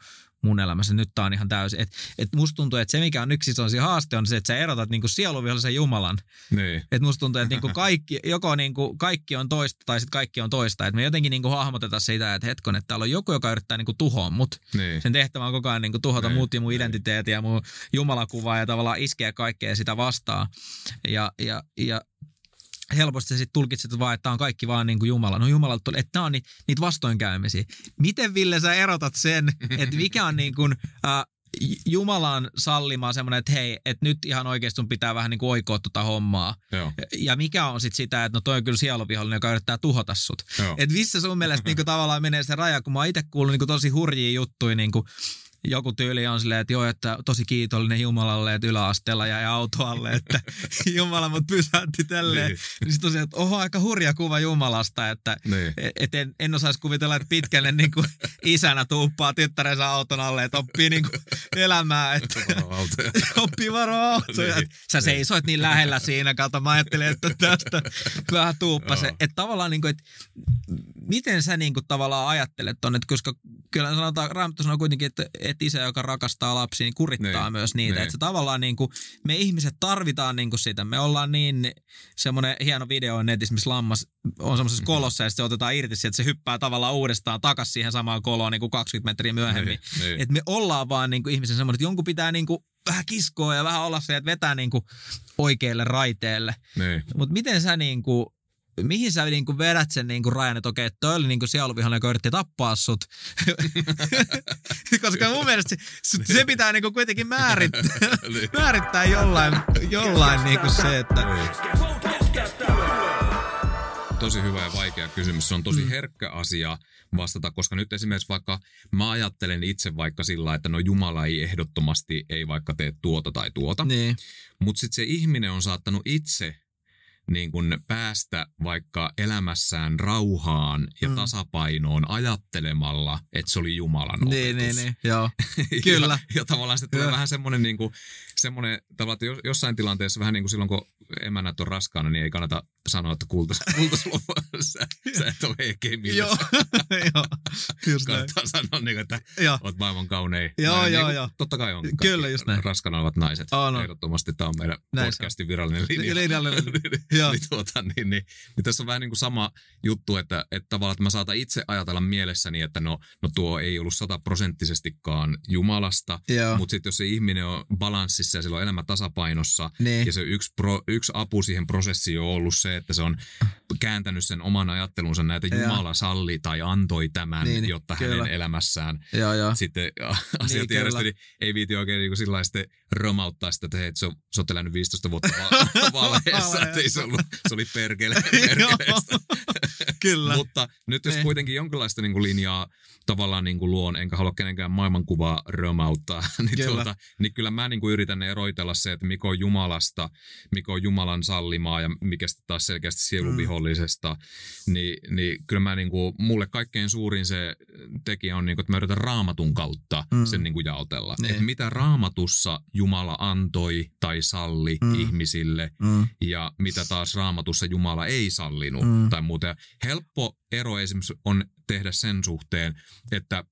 mun elämässä. Nyt tää on ihan täysin. Et, et musta tuntuu, että se mikä on yksi iso haaste on se, että sä erotat niinku sieluvihollisen Jumalan. Niin. Et musta tuntuu, että niinku kaikki, joko niinku kaikki on toista tai sitten kaikki on toista. Et me jotenkin niinku hahmotetaan sitä, että hetkon, että täällä on joku, joka yrittää niinku tuhoa mut. Niin. Sen tehtävä on koko ajan niinku tuhota niin. mut ja mun identiteetti ja mun jumalakuvaa ja tavallaan iskeä kaikkea sitä vastaan. Ja, ja, ja helposti sitten tulkitset vaan, että tämä on kaikki vaan niin kuin Jumala. No Jumalalta tuli, että nämä on niitä, niitä vastoinkäymisiä. Miten Ville sä erotat sen, että mikä on niin kuin, äh, Jumalan sallimaa semmoinen, että hei, että nyt ihan oikeasti sun pitää vähän niin kuin oikoa tota hommaa. Joo. Ja mikä on sitten sitä, että no toi on kyllä sieluvihollinen, joka yrittää tuhota sut. Että missä sun mielestä niin kuin tavallaan menee se raja, kun mä oon itse kuullut niin kuin tosi hurjia juttuja niin kuin joku tyyli on silleen, että joo, että tosi kiitollinen Jumalalle, että yläasteella jäi autoalle, että Jumala mut pysäytti tälleen. Niin. niin sitten tosiaan, että oho, aika hurja kuva Jumalasta, että niin. et en, en osaisi kuvitella, että pitkälle niin kuin isänä tuuppaa tyttärensä auton alle, että oppii niin kuin elämää. Että oppii varoa autoja. Niin. Sä seisoit niin lähellä siinä, kautta mä ajattelin, että tästä vähän tuuppa se. Että tavallaan, niin kuin, että miten sä niin kuin, tavallaan ajattelet ton, että koska kyllä sanotaan, Raamattu sanoo kuitenkin, että että isä, joka rakastaa lapsia, niin kurittaa niin, myös niitä. Niin. Että tavallaan niin kuin, me ihmiset tarvitaan niin kuin sitä. Me ollaan niin, semmoinen hieno video on netissä, missä lammas on semmoisessa mm-hmm. kolossa ja se otetaan irti että se hyppää tavallaan uudestaan takaisin siihen samaan koloon niin kuin 20 metriä myöhemmin. Niin, niin. Että me ollaan vaan niin kuin ihmisen semmoinen, että jonkun pitää niin kuin vähän kiskoa ja vähän olla se, että vetää niin kuin oikealle raiteelle. Niin. Mutta miten sä niin kuin, mihin sä niin kuin vedät sen niin kuin rajan, että okei, toi oli niin kuin sieluvihollinen, joka yritti tappaa sut. Koska mun mielestä se, se pitää niin kuin kuitenkin määrittää, niin. määrittää jollain, jollain niin kuin se, että... Tosi hyvä ja vaikea kysymys. Se on tosi mm. herkkä asia vastata, koska nyt esimerkiksi vaikka mä ajattelen itse vaikka sillä, että no Jumala ei ehdottomasti ei vaikka tee tuota tai tuota. Niin. Mutta sitten se ihminen on saattanut itse niin kuin päästä vaikka elämässään rauhaan ja mm. tasapainoon ajattelemalla, että se oli Jumalan opetus. Niin, niin, niin. Joo. Kyllä. ja, ja tavallaan sitten tulee vähän semmoinen, niin kuin, semmoinen tavallaan, että jossain tilanteessa vähän niin kuin silloin, kun emännät on raskaana, niin ei kannata sanoa, että kultas, kultas sä, sä et ole heikkein Joo, joo. Just Kannattaa näin. sanoa, niin kuin, että joo. oot maailman kaunein. Joo, joo, niin, joo. Totta kai on. Kyllä, just näin. Raskana olevat naiset. Oh, no. Ehdottomasti tämä on meidän näin podcastin virallinen linja. Linjallinen. Joo. niin, tuota, niin, niin, niin, tässä on vähän niin kuin sama juttu, että, että tavallaan että mä saatan itse ajatella mielessäni, että no, no tuo ei ollut sataprosenttisestikaan Jumalasta, mutta sitten jos se ihminen on balanssissa ja sillä on elämä tasapainossa niin. ja se yksi, pro, yksi apu siihen prosessiin on ollut se, että se on kääntänyt sen oman ajattelunsa näitä Jumala salli tai antoi tämän, niin, jotta kyllä. hänen elämässään ja, ja. sitten asiat niin, järjestyi, niin ei viiti oikein niin sillä sitten romauttaa sitä, että hei, sä, sä oot elänyt 15 vuotta valheessa, että ei se ollut se oli perkele, Kyllä. Mutta nyt jos ne. Niin. kuitenkin jonkinlaista niin kuin linjaa tavallaan niin kuin luon, enkä halua kenenkään maailmankuvaa römauttaa, niin, kyllä. Tuota, niin kyllä mä niin kuin yritän eroitella se, että mikä on Jumalasta, mikä on Jumalan sallimaa ja mikä sitten taas selkeästi sieluvihollisesta. Mm. Niin, niin kyllä mä niin kuin, mulle kaikkein suurin se tekijä on, niin kuin, että mä yritän raamatun kautta mm. sen niin kuin jaotella. Niin. Että mitä raamatussa Jumala antoi tai salli mm. ihmisille mm. ja mitä taas raamatussa Jumala ei sallinut mm. tai muuta. Helppo ero esimerkiksi on tehdä sen suhteen, että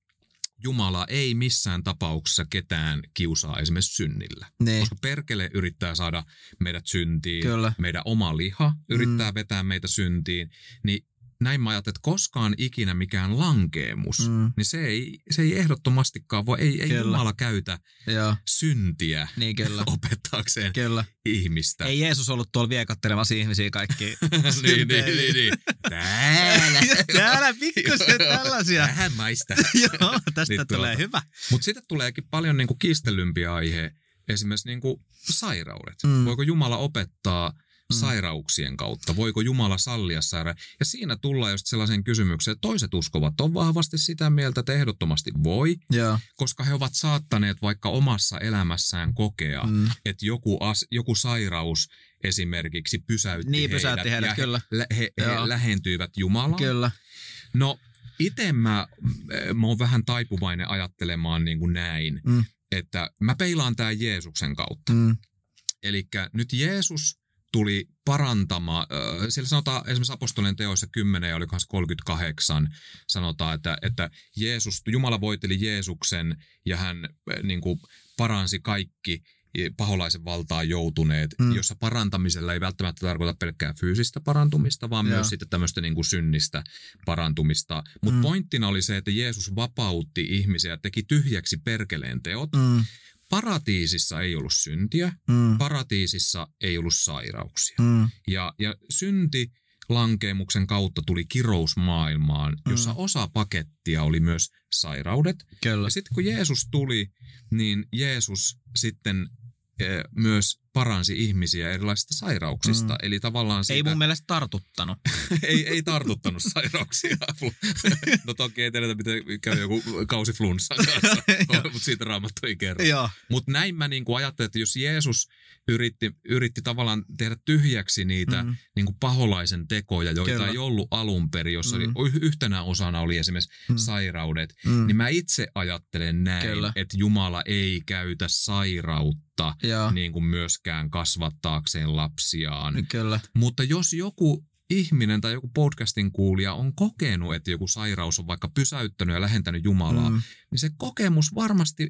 Jumala ei missään tapauksessa ketään kiusaa esimerkiksi synnillä. Ne. Koska perkele yrittää saada meidät syntiin, Kyllä. meidän oma liha yrittää mm. vetää meitä syntiin, niin näin mä ajattelen, että koskaan ikinä mikään lankeemus, mm. niin se ei, se ei ehdottomastikaan voi, ei, ei Jumala käytä Joo. syntiä niin, kyllä. opettaakseen kyllä. ihmistä. Ei Jeesus ollut tuolla viekattelemassa ihmisiä kaikki niin, niin, niin, niin. Täällä. Täällä pikkusen tällaisia. Vähän maista. Joo, tästä niin, tulee tuota. hyvä. Mutta sitten tuleekin paljon niinku kiistellympiä aihe, esimerkiksi niinku sairaudet. Mm. Voiko Jumala opettaa mm. sairauksien kautta? Voiko Jumala sallia sairaan? Ja siinä tullaan just sellaisen kysymykseen, että toiset uskovat on vahvasti sitä mieltä, että ehdottomasti voi, Joo. koska he ovat saattaneet vaikka omassa elämässään kokea, mm. että joku, as, joku sairaus esimerkiksi pysäytti Niin, pysäytti heidät, ja kyllä. He, he, he Joo. lähentyivät Jumalaan. Kyllä. No itse mä, mä oon vähän taipuvainen ajattelemaan niin kuin näin, Mm. että mä peilaan tää Jeesuksen kautta. Mm. Eli nyt Jeesus tuli parantamaan, äh, siellä sanotaan esimerkiksi apostolien teoissa 10 ja se 38, sanotaan, että, että Jeesus, Jumala voiteli Jeesuksen ja hän niin kuin paransi kaikki paholaisen valtaan joutuneet, Mm. jossa parantamisella ei välttämättä tarkoita pelkkää fyysistä parantumista, vaan Joo. myös sitten tämmöistä niin kuin synnistä parantumista. Mutta mm. pointtina oli se, että Jeesus vapautti ihmisiä, teki tyhjäksi perkeleen teot. Mm. Paratiisissa ei ollut syntiä, Mm. paratiisissa ei ollut sairauksia. Mm. Ja, ja synti lankeemuksen kautta tuli kirous maailmaan, jossa Mm. osa pakettia oli myös sairaudet. Kyllä. Ja sitten kun Jeesus tuli, niin Jeesus sitten eh, myös paransi ihmisiä erilaisista sairauksista. Mm. Eli tavallaan siitä... Ei mun mielestä tartuttanut. ei, ei tartuttanut sairauksia. no toki ei tiedetä, miten käy joku kausi flunssan kanssa, mutta siitä raamattu ei kerro. Mutta näin mä niinku ajattelin, että jos Jeesus yritti, yritti tavallaan tehdä tyhjäksi niitä Mm. niinku paholaisen tekoja, joita Kyllä. ei ollut alun perin, jossa Mm. oli, yhtenä osana oli esimerkiksi Mm. sairaudet, Mm. niin mä itse ajattelen näin, että Jumala ei käytä sairautta Joo. niin kuin myöskään kasvattaakseen lapsiaan. Kyllä. Mutta jos joku ihminen tai joku podcastin kuulija on kokenut, että joku sairaus on vaikka pysäyttänyt ja lähentänyt Jumalaa, mm. Niin se kokemus varmasti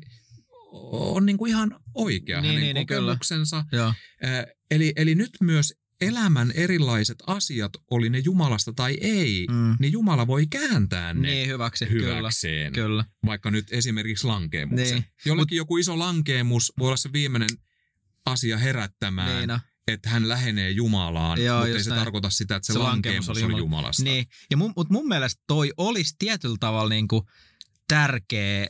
on niin kuin ihan oikea Niin, hänen niin, niin, kyllä. kokemuksensa. Joo. Äh, eli, eli nyt myös elämän erilaiset asiat, oli ne Jumalasta tai ei, Mm. niin Jumala voi kääntää ne Niin, hyväksi. hyväkseen. Kyllä. Kyllä. Vaikka nyt esimerkiksi lankeemuksen. Niin. Jollekin joku iso lankeemus voi olla se viimeinen asia herättämään, Niin, no. että hän lähenee Jumalaan, Joo, mutta ei se näin. tarkoita sitä, että se, Se lankeemus oli oli, Jumala- Jumalasta. Niin, ja mun, mutta mun mielestä toi olisi tietyllä tavalla niinku tärkeä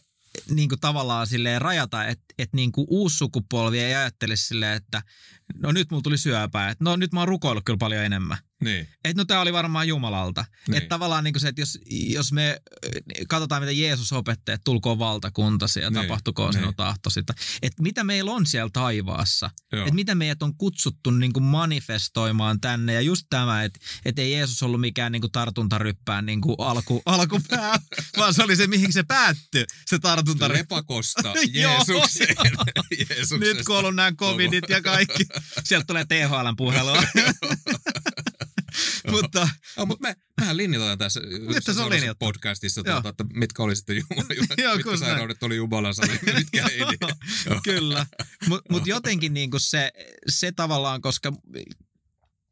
niinku tavallaan silleen rajata, että et niinku uusi sukupolvi ei ajattelisi silleen, että no nyt mulla tuli syöpää, että no nyt mä oon rukoillut kyllä paljon enemmän. Niin. Että no tää oli varmaan Jumalalta. Niin. Että tavallaan niinku se, että jos, jos me äh, katsotaan, mitä Jeesus opetti, että tulkoon valtakuntasi ja Niin, tapahtukoon niin. sinun tahtosi. Että mitä meillä on siellä taivaassa. Että mitä meidät on kutsuttu niin kuin manifestoimaan tänne. Ja just tämä, että et ei Jeesus ollut mikään niin kuin tartuntaryppään niin kuin alku, alkupää, vaan se oli se, mihin se päättyi, se tartuntaryppä. Lepakosta Jeesukseen. Jeesuksesta. Nyt kun on ollut nämä covidit ja kaikki. Sieltä tulee THLn puhelua. Mutta No, mutta me, mehän linjataan tässä se on linjattu. podcastissa, tuota, että mitkä oli sitten Jumala, Joo, mitkä sairaudet oli Jumalansa, mitkä ei. Niin. Kyllä, mutta mut jotenkin niinku se, se tavallaan, koska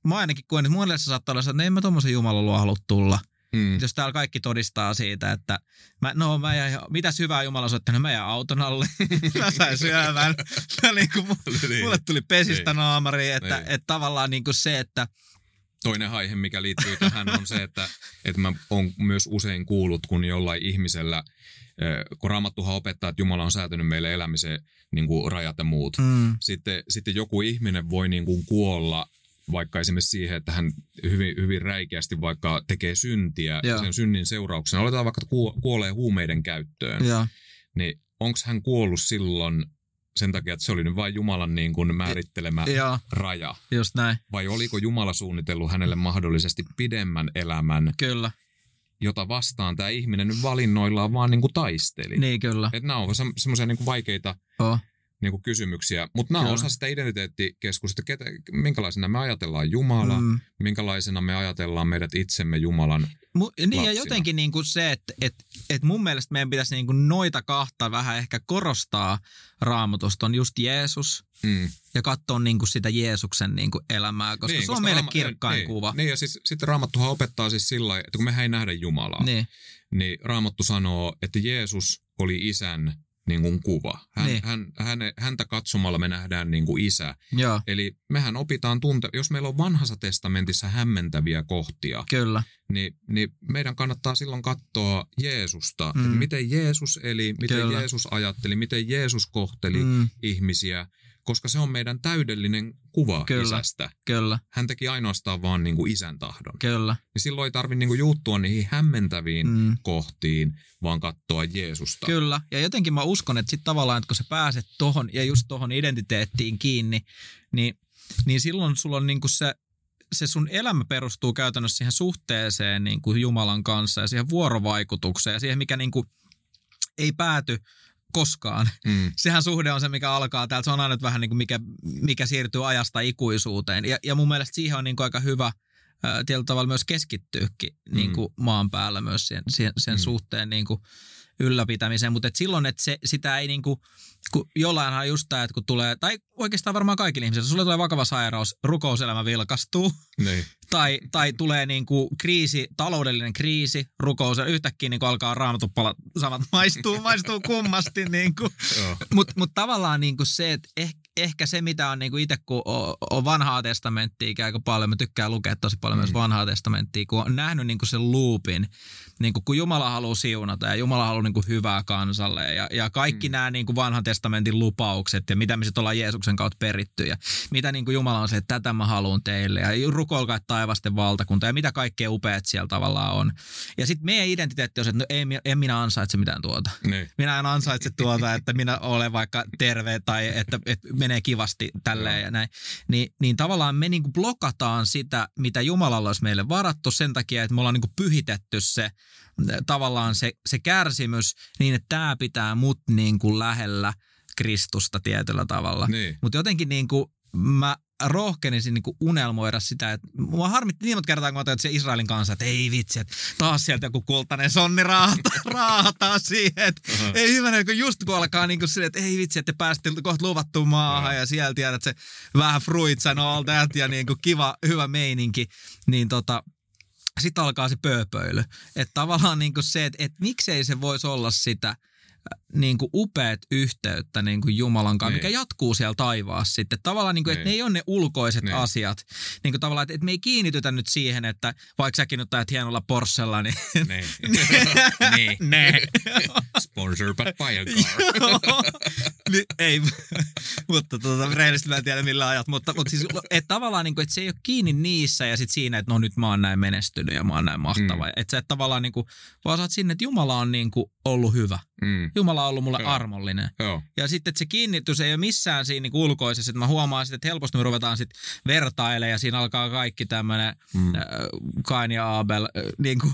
mä ainakin koen, että monelle se saattaa olla että no en mä tommosen Jumalan luo halua tulla. Mm. Jos täällä kaikki todistaa siitä, että mä, no mä jäin, mitäs hyvää Jumala soitti, no mä jäin auton alle, mä sain syövän, mä niinku, mu- Niin. mulle tuli pesistä Niin. naamari, että Niin. et tavallaan niinku se, että Toinen aihe, mikä liittyy tähän, on se, että, että mä oon myös usein kuullut, kun jollain ihmisellä, kun Raamattuhan opettaa, että Jumala on säätänyt meille elämisen niin kuin rajat ja muut. mm, Sitten, sitten joku ihminen voi niin kuin kuolla vaikka esimerkiksi siihen, että hän hyvin, hyvin räikeästi vaikka tekee syntiä ja sen synnin seurauksena. Oletetaan vaikka, että kuo- kuolee huumeiden käyttöön. joo, Niin onko hän kuollut silloin sen takia, että se oli nyt vain Jumalan niin kuin määrittelemä joo, raja? just näin, Vai oliko Jumala suunnitellut hänelle mahdollisesti pidemmän elämän, kyllä, jota vastaan tämä ihminen nyt valinnoillaan vaan niin kuin taisteli? niin kyllä, Että nämä on se, semmoisia niin kuin vaikeita oh. Niin kuin kysymyksiä, mutta nämä on osa sitä identiteettikeskusta, ketä, minkälaisena me ajatellaan Jumala, mm. Minkälaisena me ajatellaan meidät itsemme Jumalan. Mu, niin ja lapsina. jotenkin niin kuin se, että et, et mun mielestä meidän pitäisi niin kuin noita kahta vähän ehkä korostaa raamatusta on just Jeesus Mm. ja katsoa niin kuin sitä Jeesuksen niin kuin elämää, koska niin, se on meille Raama- kirkkain niin, kuva. Niin, ja siis, sitten Raamattuhan opettaa siis sillä lailla, että kun mehän ei nähdä Jumalaa, niin. Niin, niin Raamattu sanoo, että Jeesus oli isän niin kuin kuva. Hän, Niin. hän, häne, häntä katsomalla me nähdään niin kuin isä. joo, Eli mehän opitaan tunte, jos meillä on vanhassa testamentissa hämmentäviä kohtia, kyllä, niin, niin meidän kannattaa silloin katsoa Jeesusta, Mm. miten Jeesus eli, miten Kyllä. Jeesus ajatteli, miten Jeesus kohteli mm, ihmisiä, koska se on meidän täydellinen kuva Kyllä. isästä. Kyllä, Hän teki ainoastaan vaan niin kuin isän tahdon. kyllä. Ja silloin ei tarvitse niin kuin juuttua niihin hämmentäviin Mm. kohtiin, vaan katsoa Jeesusta. Kyllä, ja jotenkin mä uskon, että sitten tavallaan, että kun sä pääset tohon ja just tohon identiteettiin kiinni, niin, niin silloin sulla on niinku se, se sun elämä perustuu käytännössä siihen suhteeseen niinku Jumalan kanssa ja siihen vuorovaikutukseen ja siihen, mikä niinku ei pääty koskaan. Mm. Sehän suhde on se, mikä alkaa täältä. Se on aina nyt vähän niin kuin mikä, mikä siirtyy ajasta ikuisuuteen. Ja, ja mun mielestä siihen on niin kuin aika hyvä ää, tietyllä tavalla myös keskittyäkin niin kuin maan päällä myös sen, sen, sen Mm. suhteen niin kuin ylläpitämiseen. Mutta et silloin, että se, sitä ei niin kuin, kun jollainhan just tämä, että kun tulee, tai oikeastaan varmaan kaikille ihmisille, jos sulle tulee vakava sairaus, rukouselämä vilkastuu, Niin. Tai, tai tulee niin kuin kriisi, taloudellinen kriisi, rukous, ja yhtäkkiä niin kuin alkaa raamatut palat, samat maistuu, maistuu kummasti. Niin kuin. Mutta mut tavallaan niinku se, että eh, ehkä se, mitä on niinku itse, kun on, on vanhaa testamenttia aika paljon, mä tykkään lukea tosi paljon mm. myös vanhaa testamenttia, kun on nähnyt niinku sen loopin, niinku, kun Jumala haluaa siunata ja Jumala haluaa niinku hyvää kansalle ja, ja kaikki mm. nämä niinku vanhan testamentin lupaukset ja mitä me sitten ollaan Jeesuksen kautta peritty ja mitä niinku Jumala on se, että tätä mä haluan teille ja rukoilkaa että taivasten valtakunta ja mitä kaikkea upeat siellä tavallaan on. Ja sitten meidän identiteetti on se, että no ei, en minä ansaitse mitään tuota Niin. minä en ansaitse tuota, että minä olen vaikka terve tai että, että menee kivasti tälleen ja näin. Ni, niin tavallaan me niinku blokataan sitä, mitä Jumalalla olisi meille varattu sen takia, että me ollaan niinku pyhitetty se tavallaan se, se kärsimys niin, että tämä pitää mut niinku lähellä Kristusta tietyllä tavalla. Niin. Mutta jotenkin niinku mä rohkenisin niinku unelmoida sitä, että mua harmitti niin monta kertaa, kun mä se Israelin kanssa, että ei vitsi, että taas sieltä joku kultainen sonni raahata, raahataan siihen, että Aha. ei hyvänä, kun just kun alkaa niinku silleen, että ei vitsi, että pääsitte kohta luvattuun maahan Joo. ja siellä tiedät se vähän fruits and all that ja niinku kiva, hyvä meininki, niin tota, sitten alkaa se pööpöily. Että tavallaan niinku se, että et miksei se voisi olla sitä äh, niinku upeat yhteyttä niinku Jumalan kanssa, Niin. mikä jatkuu siellä taivaassa sitten. Tavallaan, niinku, että Niin. ne ei ole ne ulkoiset Niin. asiat. Niinku tavallaan, että et me ei kiinnitytä nyt siihen, että vaikka säkin nyt ajat hienolla Porschella, niin Niin. niin. ne. Sponsored by Biocar. Niin, ei, mutta tota, rehellisesti mä en tiedä millä ajat, mutta, mutta siis, että tavallaan niin kuin, että se ei ole kiinni niissä ja sitten siinä, että no nyt mä oon näin menestynyt ja mä oon näin mahtava. Mm. Että sä et tavallaan niin kuin, vaan saat sinne, että Jumala on niin kuin ollut hyvä. Mm. Jumala on ollut mulle Joo. armollinen. Joo. Ja sitten, että se kiinnitys ei ole missään siinä niin ulkoisessa, että mä huomaan sitten, että helposti me ruvetaan sitten vertailemaan ja siinä alkaa kaikki tämmöinen Mm. äh, Kain ja Abel äh, niin kuin,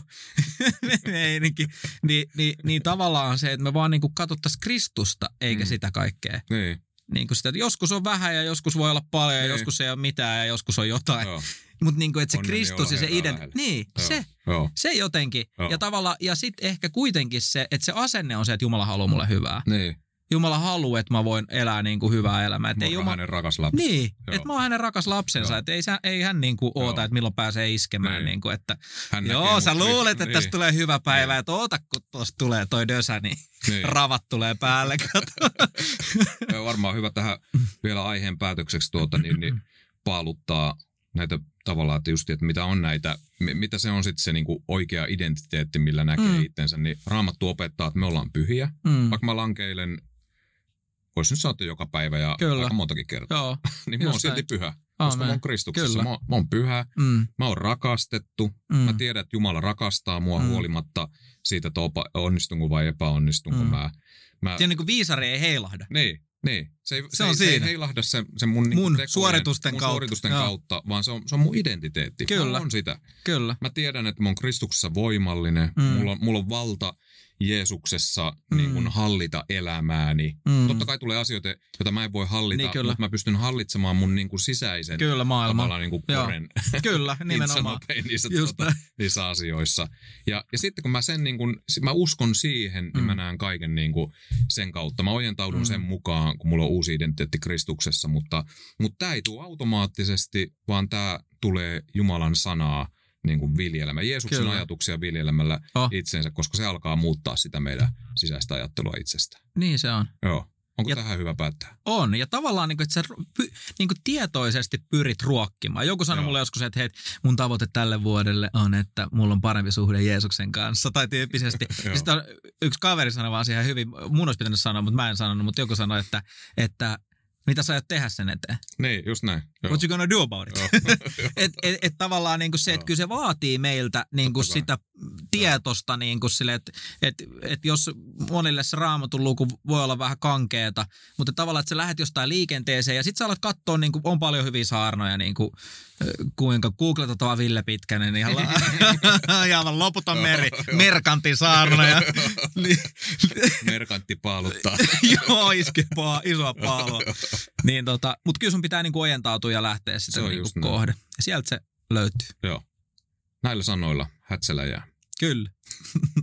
meininki. Ni, niin, niin tavallaan se, että me vaan niin kuin katsottaisiin Kristusta eikä Mm. sitä kaikkea. Niin. Niin kuin sitä, että joskus on vähän ja joskus voi olla paljon ja Niin. joskus ei ole mitään ja joskus on jotain. Mutta niin kuin, että se Onneni Kristus ja se ident... Niin, Joo. se, Joo. se jotenkin. Joo. Ja tavallaan, ja sitten ehkä kuitenkin se, että se asenne on se, että Jumala haluaa mulle hyvää. Niin. Jumala haluaa, että mä voin elää niin kuin hyvää elämää. Että Mä ei oon Jumala... hänen rakas lapsi. Niin, että mä oon hänen rakas lapsensa, että ei, sä, ei hän niin kuin oota, Joo. että milloin pääsee iskemään. Niin. Niin kuin, että Hän näkee joo, mut sä luulet, että Niin. tästä tulee hyvä päivä, Niin. että oota, kun tuosta tulee toi dösä, niin Niin. ravat tulee päälle. Varmaan hyvä tähän vielä aiheen päätökseksi tuota, niin, niin paaluttaa näitä tavallaan, että just, että mitä on näitä, mi- mitä se on sitten se niinku oikea identiteetti, millä näkee mm. itsensä, niin Raamattu opettaa, että me ollaan pyhiä. Mm. Vaikka mä lankeilen, voisi nyt sanoa, että joka päivä ja Kyllä. aika montakin kertaa, Joo, niin mä oon silti näin. pyhä. Koska mä oon Kristuksessa. Kyllä. Mä mä oon pyhä, Mm. mä oon rakastettu. Mm. Mä tiedän, että Jumala rakastaa mua Mm. huolimatta siitä, että onnistunko vai epäonnistunko Mm. mä. mä Siinä niin kuin viisari ei heilahda. niin, niin. Se, ei, se, on ei, se ei heilahda se, se mun, niinku Mun tekojen, suoritusten mun kautta. suoritusten Joo. kautta, vaan se on, se on mun identiteetti. Kyllä. Mä on sitä. Kyllä. Mä tiedän, että mä oon Kristuksessa voimallinen. Mm. Mulla, on, mulla on valta Jeesuksessa Mm. niin kun hallita elämääni. Mm. Totta kai tulee asioita, joita mä en voi hallita, Niin, kyllä. mutta mä pystyn hallitsemaan mun niin kuin sisäisen Kyllä maailma. tavallaan niin kuin Joo. kuren Kyllä, nimenomaan. niissä, tuota, niissä asioissa. Ja, ja sitten kun mä sen niin kuin, mä uskon siihen, niin Mm. mä näen kaiken niin kuin sen kautta. Mä ojentaudun Mm. sen mukaan, kun mulla on uusi identiteetti Kristuksessa, mutta, mutta tämä ei tule automaattisesti, vaan tämä tulee Jumalan sanaa niin kuin viljelemään. Jeesuksen Kyllä. ajatuksia viljelemällä Oh. itsensä, koska se alkaa muuttaa sitä meidän sisäistä ajattelua itsestä. Niin se on. Joo. Onko Ja- tähän hyvä päättää? On, ja tavallaan niin kuin, että sä py, niin kuin tietoisesti pyrit ruokkimaan. Joku sanoi Joo. mulle joskus, että hei, mun tavoite tälle vuodelle on, että mulla on parempi suhde Jeesuksen kanssa, tai tyyppisesti. Sitten on, yksi kaveri sanoi vaan siihen hyvin, mun olisi pitänyt sanoa, mutta mä en sanonut, mutta joku sanoi, että, että Mitä sä aiot tehdä sen eteen? Niin, just näin. Joo. What you gonna do about it? et, et, et, tavallaan niinku se, että kyllä se vaatii meiltä niinku sitä tietosta, niinku sille, että et, et jos monille se raamatun luku voi olla vähän kankeeta, mutta tavallaan, että sä lähdet jostain liikenteeseen ja sit sä alat katsoa, niinku, on paljon hyviä saarnoja, niinku, kuinka googletetaan Ville Pitkänen, niin ihan, aivan loputon meri, merkantin saarnoja. Merkantti paaluttaa. Joo, iske paa, isoa paalua. niin tota, mutta kyllä sun pitää niinku ojentautua ja lähteä sitten niinku kohde. Ja sieltä se löytyy. Joo. Näillä sanoilla Hätselä jää. Kyllä.